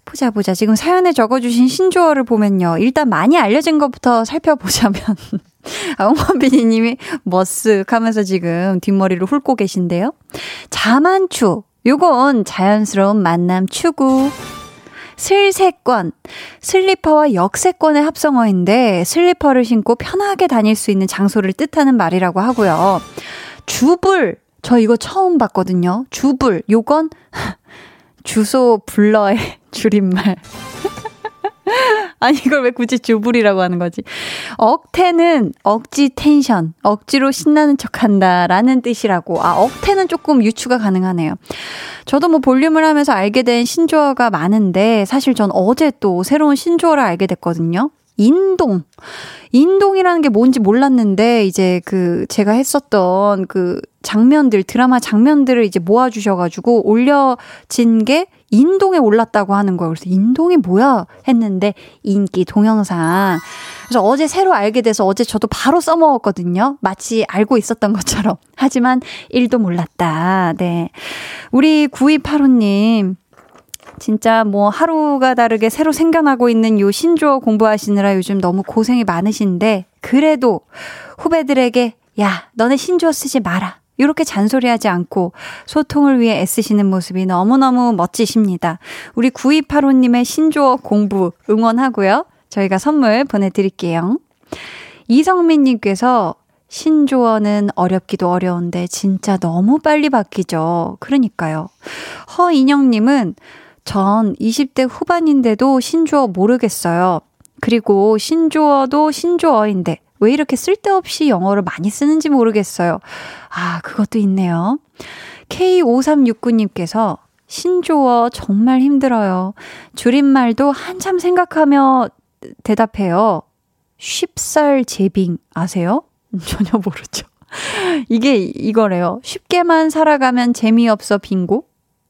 보자 보자. 지금 사연에 적어주신 신조어를 보면요. 일단 많이 알려진 것부터 살펴보자면 아, 홍범 PD님이 머쓱 하면서 지금 뒷머리를 훑고 계신데요. 자만추. 요건 자연스러운 만남 추구. 슬세권. 슬리퍼와 역세권의 합성어인데 슬리퍼를 신고 편하게 다닐 수 있는 장소를 뜻하는 말이라고 하고요. 주불. 저 이거 처음 봤거든요. 주불. 요건 주소 불러의 줄임말. 아니, 이걸 왜 굳이 주불이라고 하는 거지? 억태는 억지 텐션, 억지로 신나는 척 한다, 라는 뜻이라고. 아, 억태는 조금 유추가 가능하네요. 저도 뭐 볼륨을 하면서 알게 된 신조어가 많은데, 사실 전 어제 또 새로운 신조어를 알게 됐거든요. 인동. 인동이라는 게 뭔지 몰랐는데, 이제 그, 제가 했었던 그 장면들, 드라마 장면들을 이제 모아 주셔 가지고 올려진 게 인동에 올랐다고 하는 거예요. 그래서 인동이 뭐야? 했는데, 인기 동영상. 그래서 어제 새로 알게 돼서 어제 저도 바로 써먹었거든요. 마치 알고 있었던 것처럼. 하지만 1도 몰랐다. 네. 우리 9285님. 진짜 뭐 하루가 다르게 새로 생겨나고 있는 요 신조어 공부하시느라 요즘 너무 고생이 많으신데 그래도 후배들에게 야 너네 신조어 쓰지 마라 이렇게 잔소리하지 않고 소통을 위해 애쓰시는 모습이 너무너무 멋지십니다. 우리 9285님의 신조어 공부 응원하고요. 저희가 선물 보내드릴게요. 이성민님께서 신조어는 어렵기도 어려운데 진짜 너무 빨리 바뀌죠. 그러니까요. 허인영님은 전 20대 후반인데도 신조어 모르겠어요. 그리고 신조어도 신조어인데 왜 이렇게 쓸데없이 영어를 많이 쓰는지 모르겠어요. 아, 그것도 있네요. K5369님께서 신조어 정말 힘들어요. 줄임말도 한참 생각하며 대답해요. 쉽살 제빙 아세요? 전혀 모르죠. 이게 이거래요. 쉽게만 살아가면 재미없어 빙고?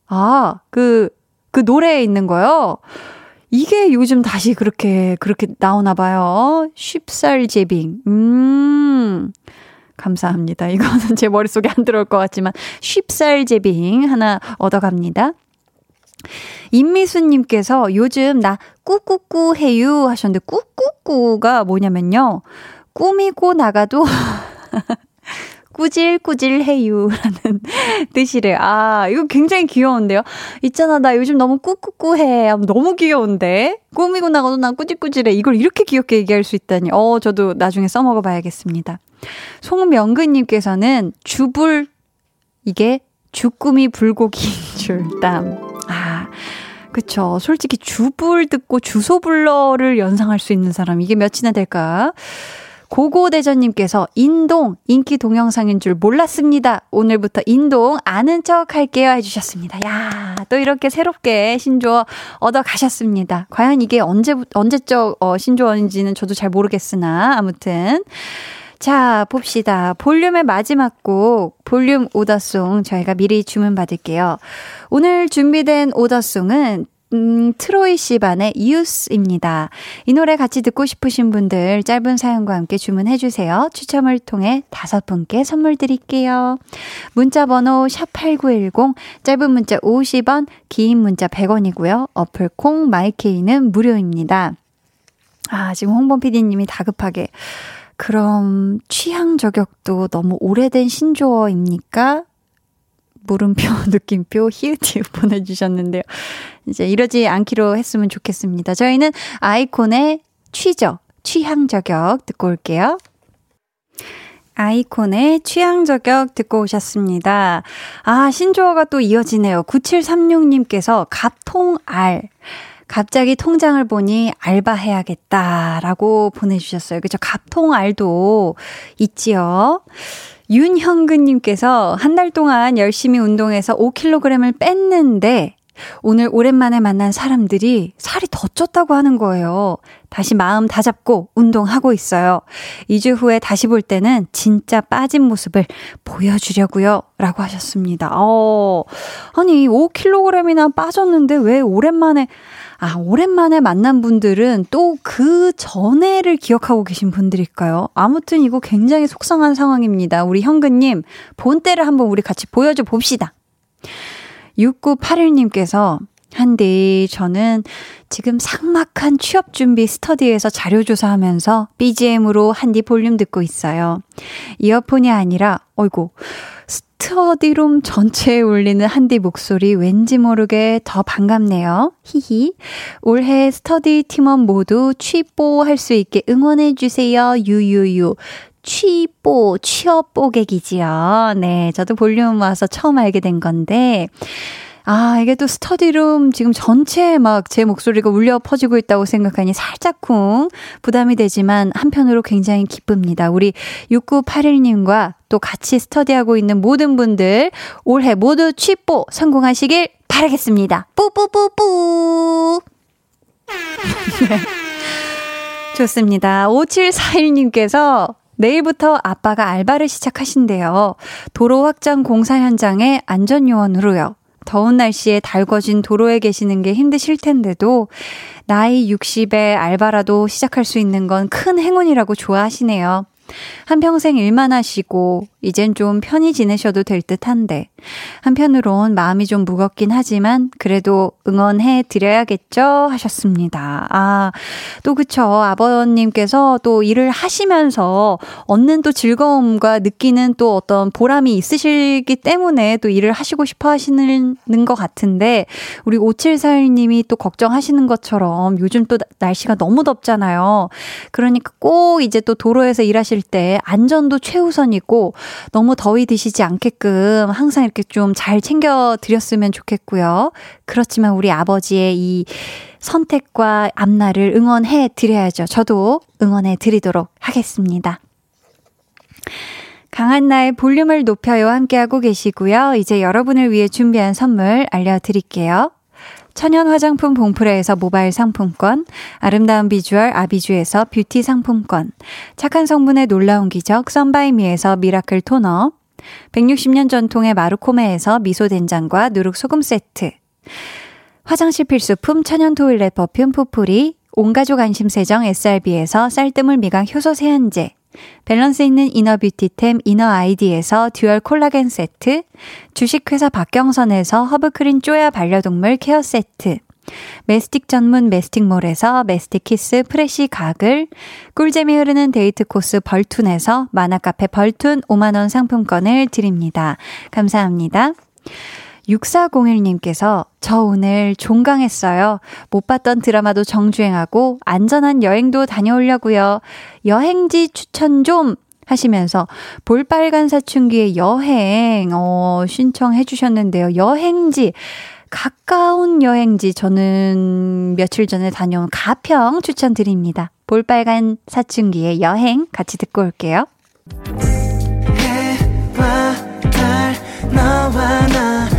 아, 그, 그 노래에 있는 거요? 이게 요즘 다시 그렇게, 그렇게 나오나 봐요. 쉽살 제빙. 음. 감사합니다. 이거는 제 머릿속에 안 들어올 것 같지만, 쉽살 제빙 하나 얻어갑니다. 임미수님께서 요즘 나 꾸꾸꾸 해유 하셨는데, 꾸꾸꾸가 뭐냐면요. 꾸미고 나가도 꾸질꾸질 해요라는 뜻이래요. 아, 이거 굉장히 귀여운데요? 있잖아, 나 요즘 너무 꾸꾸꾸해. 너무 귀여운데? 꾸미고 나가도 난 꾸질꾸질해. 이걸 이렇게 귀엽게 얘기할 수 있다니. 어, 저도 나중에 써먹어 봐야겠습니다. 송명근님께서는 주불, 이게 주꾸미 불고기인 줄, 땀. 아. 그쵸. 솔직히 주불 듣고 주소불러를 연상할 수 있는 사람, 이게 몇이나 될까? 고고대전님께서 인동 인기 동영상인 줄 몰랐습니다. 오늘부터 인동 아는 척 할게요 해주셨습니다. 야, 또 이렇게 새롭게 신조어 얻어 가셨습니다. 과연 이게 언제, 언제적 어, 신조어인지는 저도 잘 모르겠으나, 아무튼. 자, 봅시다. 볼륨의 마지막 곡, 볼륨 오더송 저희가 미리 주문 받을게요. 오늘 준비된 오더송은 음, 트로이 시반의 이웃입니다. 이 노래 같이 듣고 싶으신 분들 짧은 사연과 함께 주문해 주세요. 추첨을 통해 다섯 분께 선물 드릴게요. 문자 번호 샵8910, 짧은 문자 50원, 긴 문자 100원이고요. 어플 콩, 마이케이는 무료입니다. 아, 지금 홍범 PD님이 다급하게. 그럼 취향 저격도 너무 오래된 신조어입니까? 물음표, 느낌표, 히읗히읗 보내주셨는데요. 이제 이러지 않기로 했으면 좋겠습니다. 저희는 아이콘의 취저, 취향 저격 듣고 올게요. 아이콘의 취향 저격 듣고 오셨습니다. 아, 신조어가 또 이어지네요. 9736님께서 갑통알. 갑자기 통장을 보니 알바해야겠다라고 보내주셨어요. 그죠? 갑통알도 있지요. 윤형근님께서 한 달 동안 열심히 운동해서 5kg을 뺐는데 오늘 오랜만에 만난 사람들이 살이 더 쪘다고 하는 거예요. 다시 마음 다잡고 운동하고 있어요. 2주 후에 다시 볼 때는 진짜 빠진 모습을 보여주려고요. 라고 하셨습니다. 어, 아니, 5kg이나 빠졌는데 왜 오랜만에, 아, 오랜만에 만난 분들은 또 그 전에를 기억하고 계신 분들일까요? 아무튼 이거 굉장히 속상한 상황입니다. 우리 현근님, 본때를 한번 우리 같이 보여줘 봅시다. 6981님께서 한디, 저는 지금 삭막한 취업 준비 스터디에서 자료 조사하면서 BGM으로 한디 볼륨 듣고 있어요. 이어폰이 아니라, 어이구, 스터디룸 전체에 울리는 한디 목소리 왠지 모르게 더 반갑네요. 히히. 올해 스터디 팀원 모두 취뽀 할 수 있게 응원해주세요. 유유유. 취뽀, 취업 뽀객이지요. 네, 저도 볼륨 와서 처음 알게 된 건데, 아, 이게 또 스터디룸 지금 전체에 막 제 목소리가 울려 퍼지고 있다고 생각하니 살짝쿵 부담이 되지만 한편으로 굉장히 기쁩니다. 우리 6981님과 또 같이 스터디하고 있는 모든 분들 올해 모두 취뽀 성공하시길 바라겠습니다. 뿌뿌뿌뿌! 네. 좋습니다. 5741님께서 내일부터 아빠가 알바를 시작하신대요. 도로 확장 공사 현장에 안전요원으로요. 더운 날씨에 달궈진 도로에 계시는 게 힘드실 텐데도 나이 60에 알바라도 시작할 수 있는 건 큰 행운이라고 좋아하시네요. 한평생 일만 하시고, 이젠 좀 편히 지내셔도 될 듯 한데, 한편으론 마음이 좀 무겁긴 하지만, 그래도 응원해 드려야겠죠? 하셨습니다. 아, 또 그쵸. 아버님께서 또 일을 하시면서 얻는 또 즐거움과 느끼는 또 어떤 보람이 있으시기 때문에 또 일을 하시고 싶어 하시는 것 같은데, 우리 5741님이 또 걱정하시는 것처럼 요즘 또 날씨가 너무 덥잖아요. 그러니까 꼭 이제 또 도로에서 일하실 드실 때 안전도 최우선이고 너무 더위 드시지 않게끔 항상 이렇게 좀 잘 챙겨 드렸으면 좋겠고요. 그렇지만 우리 아버지의 이 선택과 앞날을 응원해 드려야죠. 저도 응원해 드리도록 하겠습니다. 강한나의 볼륨을 높여요 함께하고 계시고요. 이제 여러분을 위해 준비한 선물 알려드릴게요. 천연 화장품 봉프레에서 모바일 상품권, 아름다운 비주얼 아비주에서 뷰티 상품권, 착한 성분의 놀라운 기적 썬바이미에서 미라클 토너, 160년 전통의 마루코메에서 미소된장과 누룩소금 세트, 화장실 필수품 천연 toilet perfume 푸푸리, 온가족 안심세정 SRB에서 쌀뜨물 미강 효소 세안제, 밸런스 있는 inner beauty템 이너 아이디에서 dual 콜라겐 세트, 주식회사 박경선에서 허브크린 쪼야 반려동물 케어 세트, 메스틱 전문 메스틱몰에서 메스틱 키스 프레시 가글, 꿀잼이 흐르는 데이트 코스 벌툰에서 만화카페 벌툰 5만원 상품권을 드립니다. 감사합니다. 6401님께서 저 오늘 종강했어요. 못 봤던 드라마도 정주행하고 안전한 여행도 다녀오려고요. 여행지 추천 좀 하시면서 볼빨간 사춘기의 여행 어 신청해 주셨는데요. 여행지 가까운 여행지 저는 며칠 전에 다녀온 가평 추천드립니다. 볼빨간 사춘기의 여행 같이 듣고 올게요. 해와 달 너와 나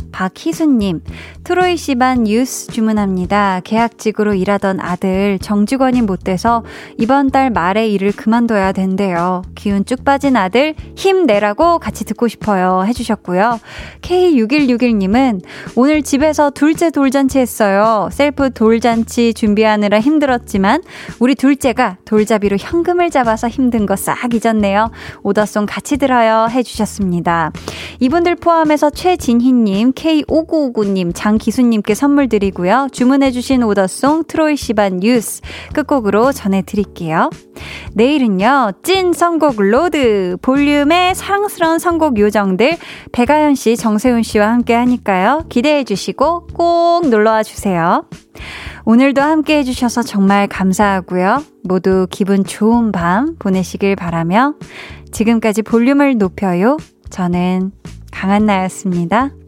박희수님, 트로이 씨반 뉴스 주문합니다. 계약직으로 일하던 아들 정직원이 못 돼서 이번 달 말에 일을 그만둬야 된대요. 기운 쭉 빠진 아들 힘내라고 같이 듣고 싶어요. 해주셨고요. K6161님은 오늘 집에서 둘째 돌잔치 했어요. 셀프 돌잔치 준비하느라 힘들었지만 우리 둘째가 돌잡이로 현금을 잡아서 힘든 거 싹 잊었네요. order song 같이 들어요. 해주셨습니다. 이분들 포함해서 최진희님, K5959님, 장기수님께 선물 드리고요. 주문해주신 order song 트로이 시반 뉴스 끝곡으로 전해드릴게요. 내일은요, 찐 선곡 로드, 볼륨의 사랑스러운 선곡 요정들, 배가연 씨, 정세훈 씨와 함께 하니까요. 기대해주시고 꼭 놀러와 주세요. 오늘도 함께 해주셔서 정말 감사하고요. 모두 기분 좋은 밤 보내시길 바라며 지금까지 볼륨을 높여요. 저는 강한나였습니다.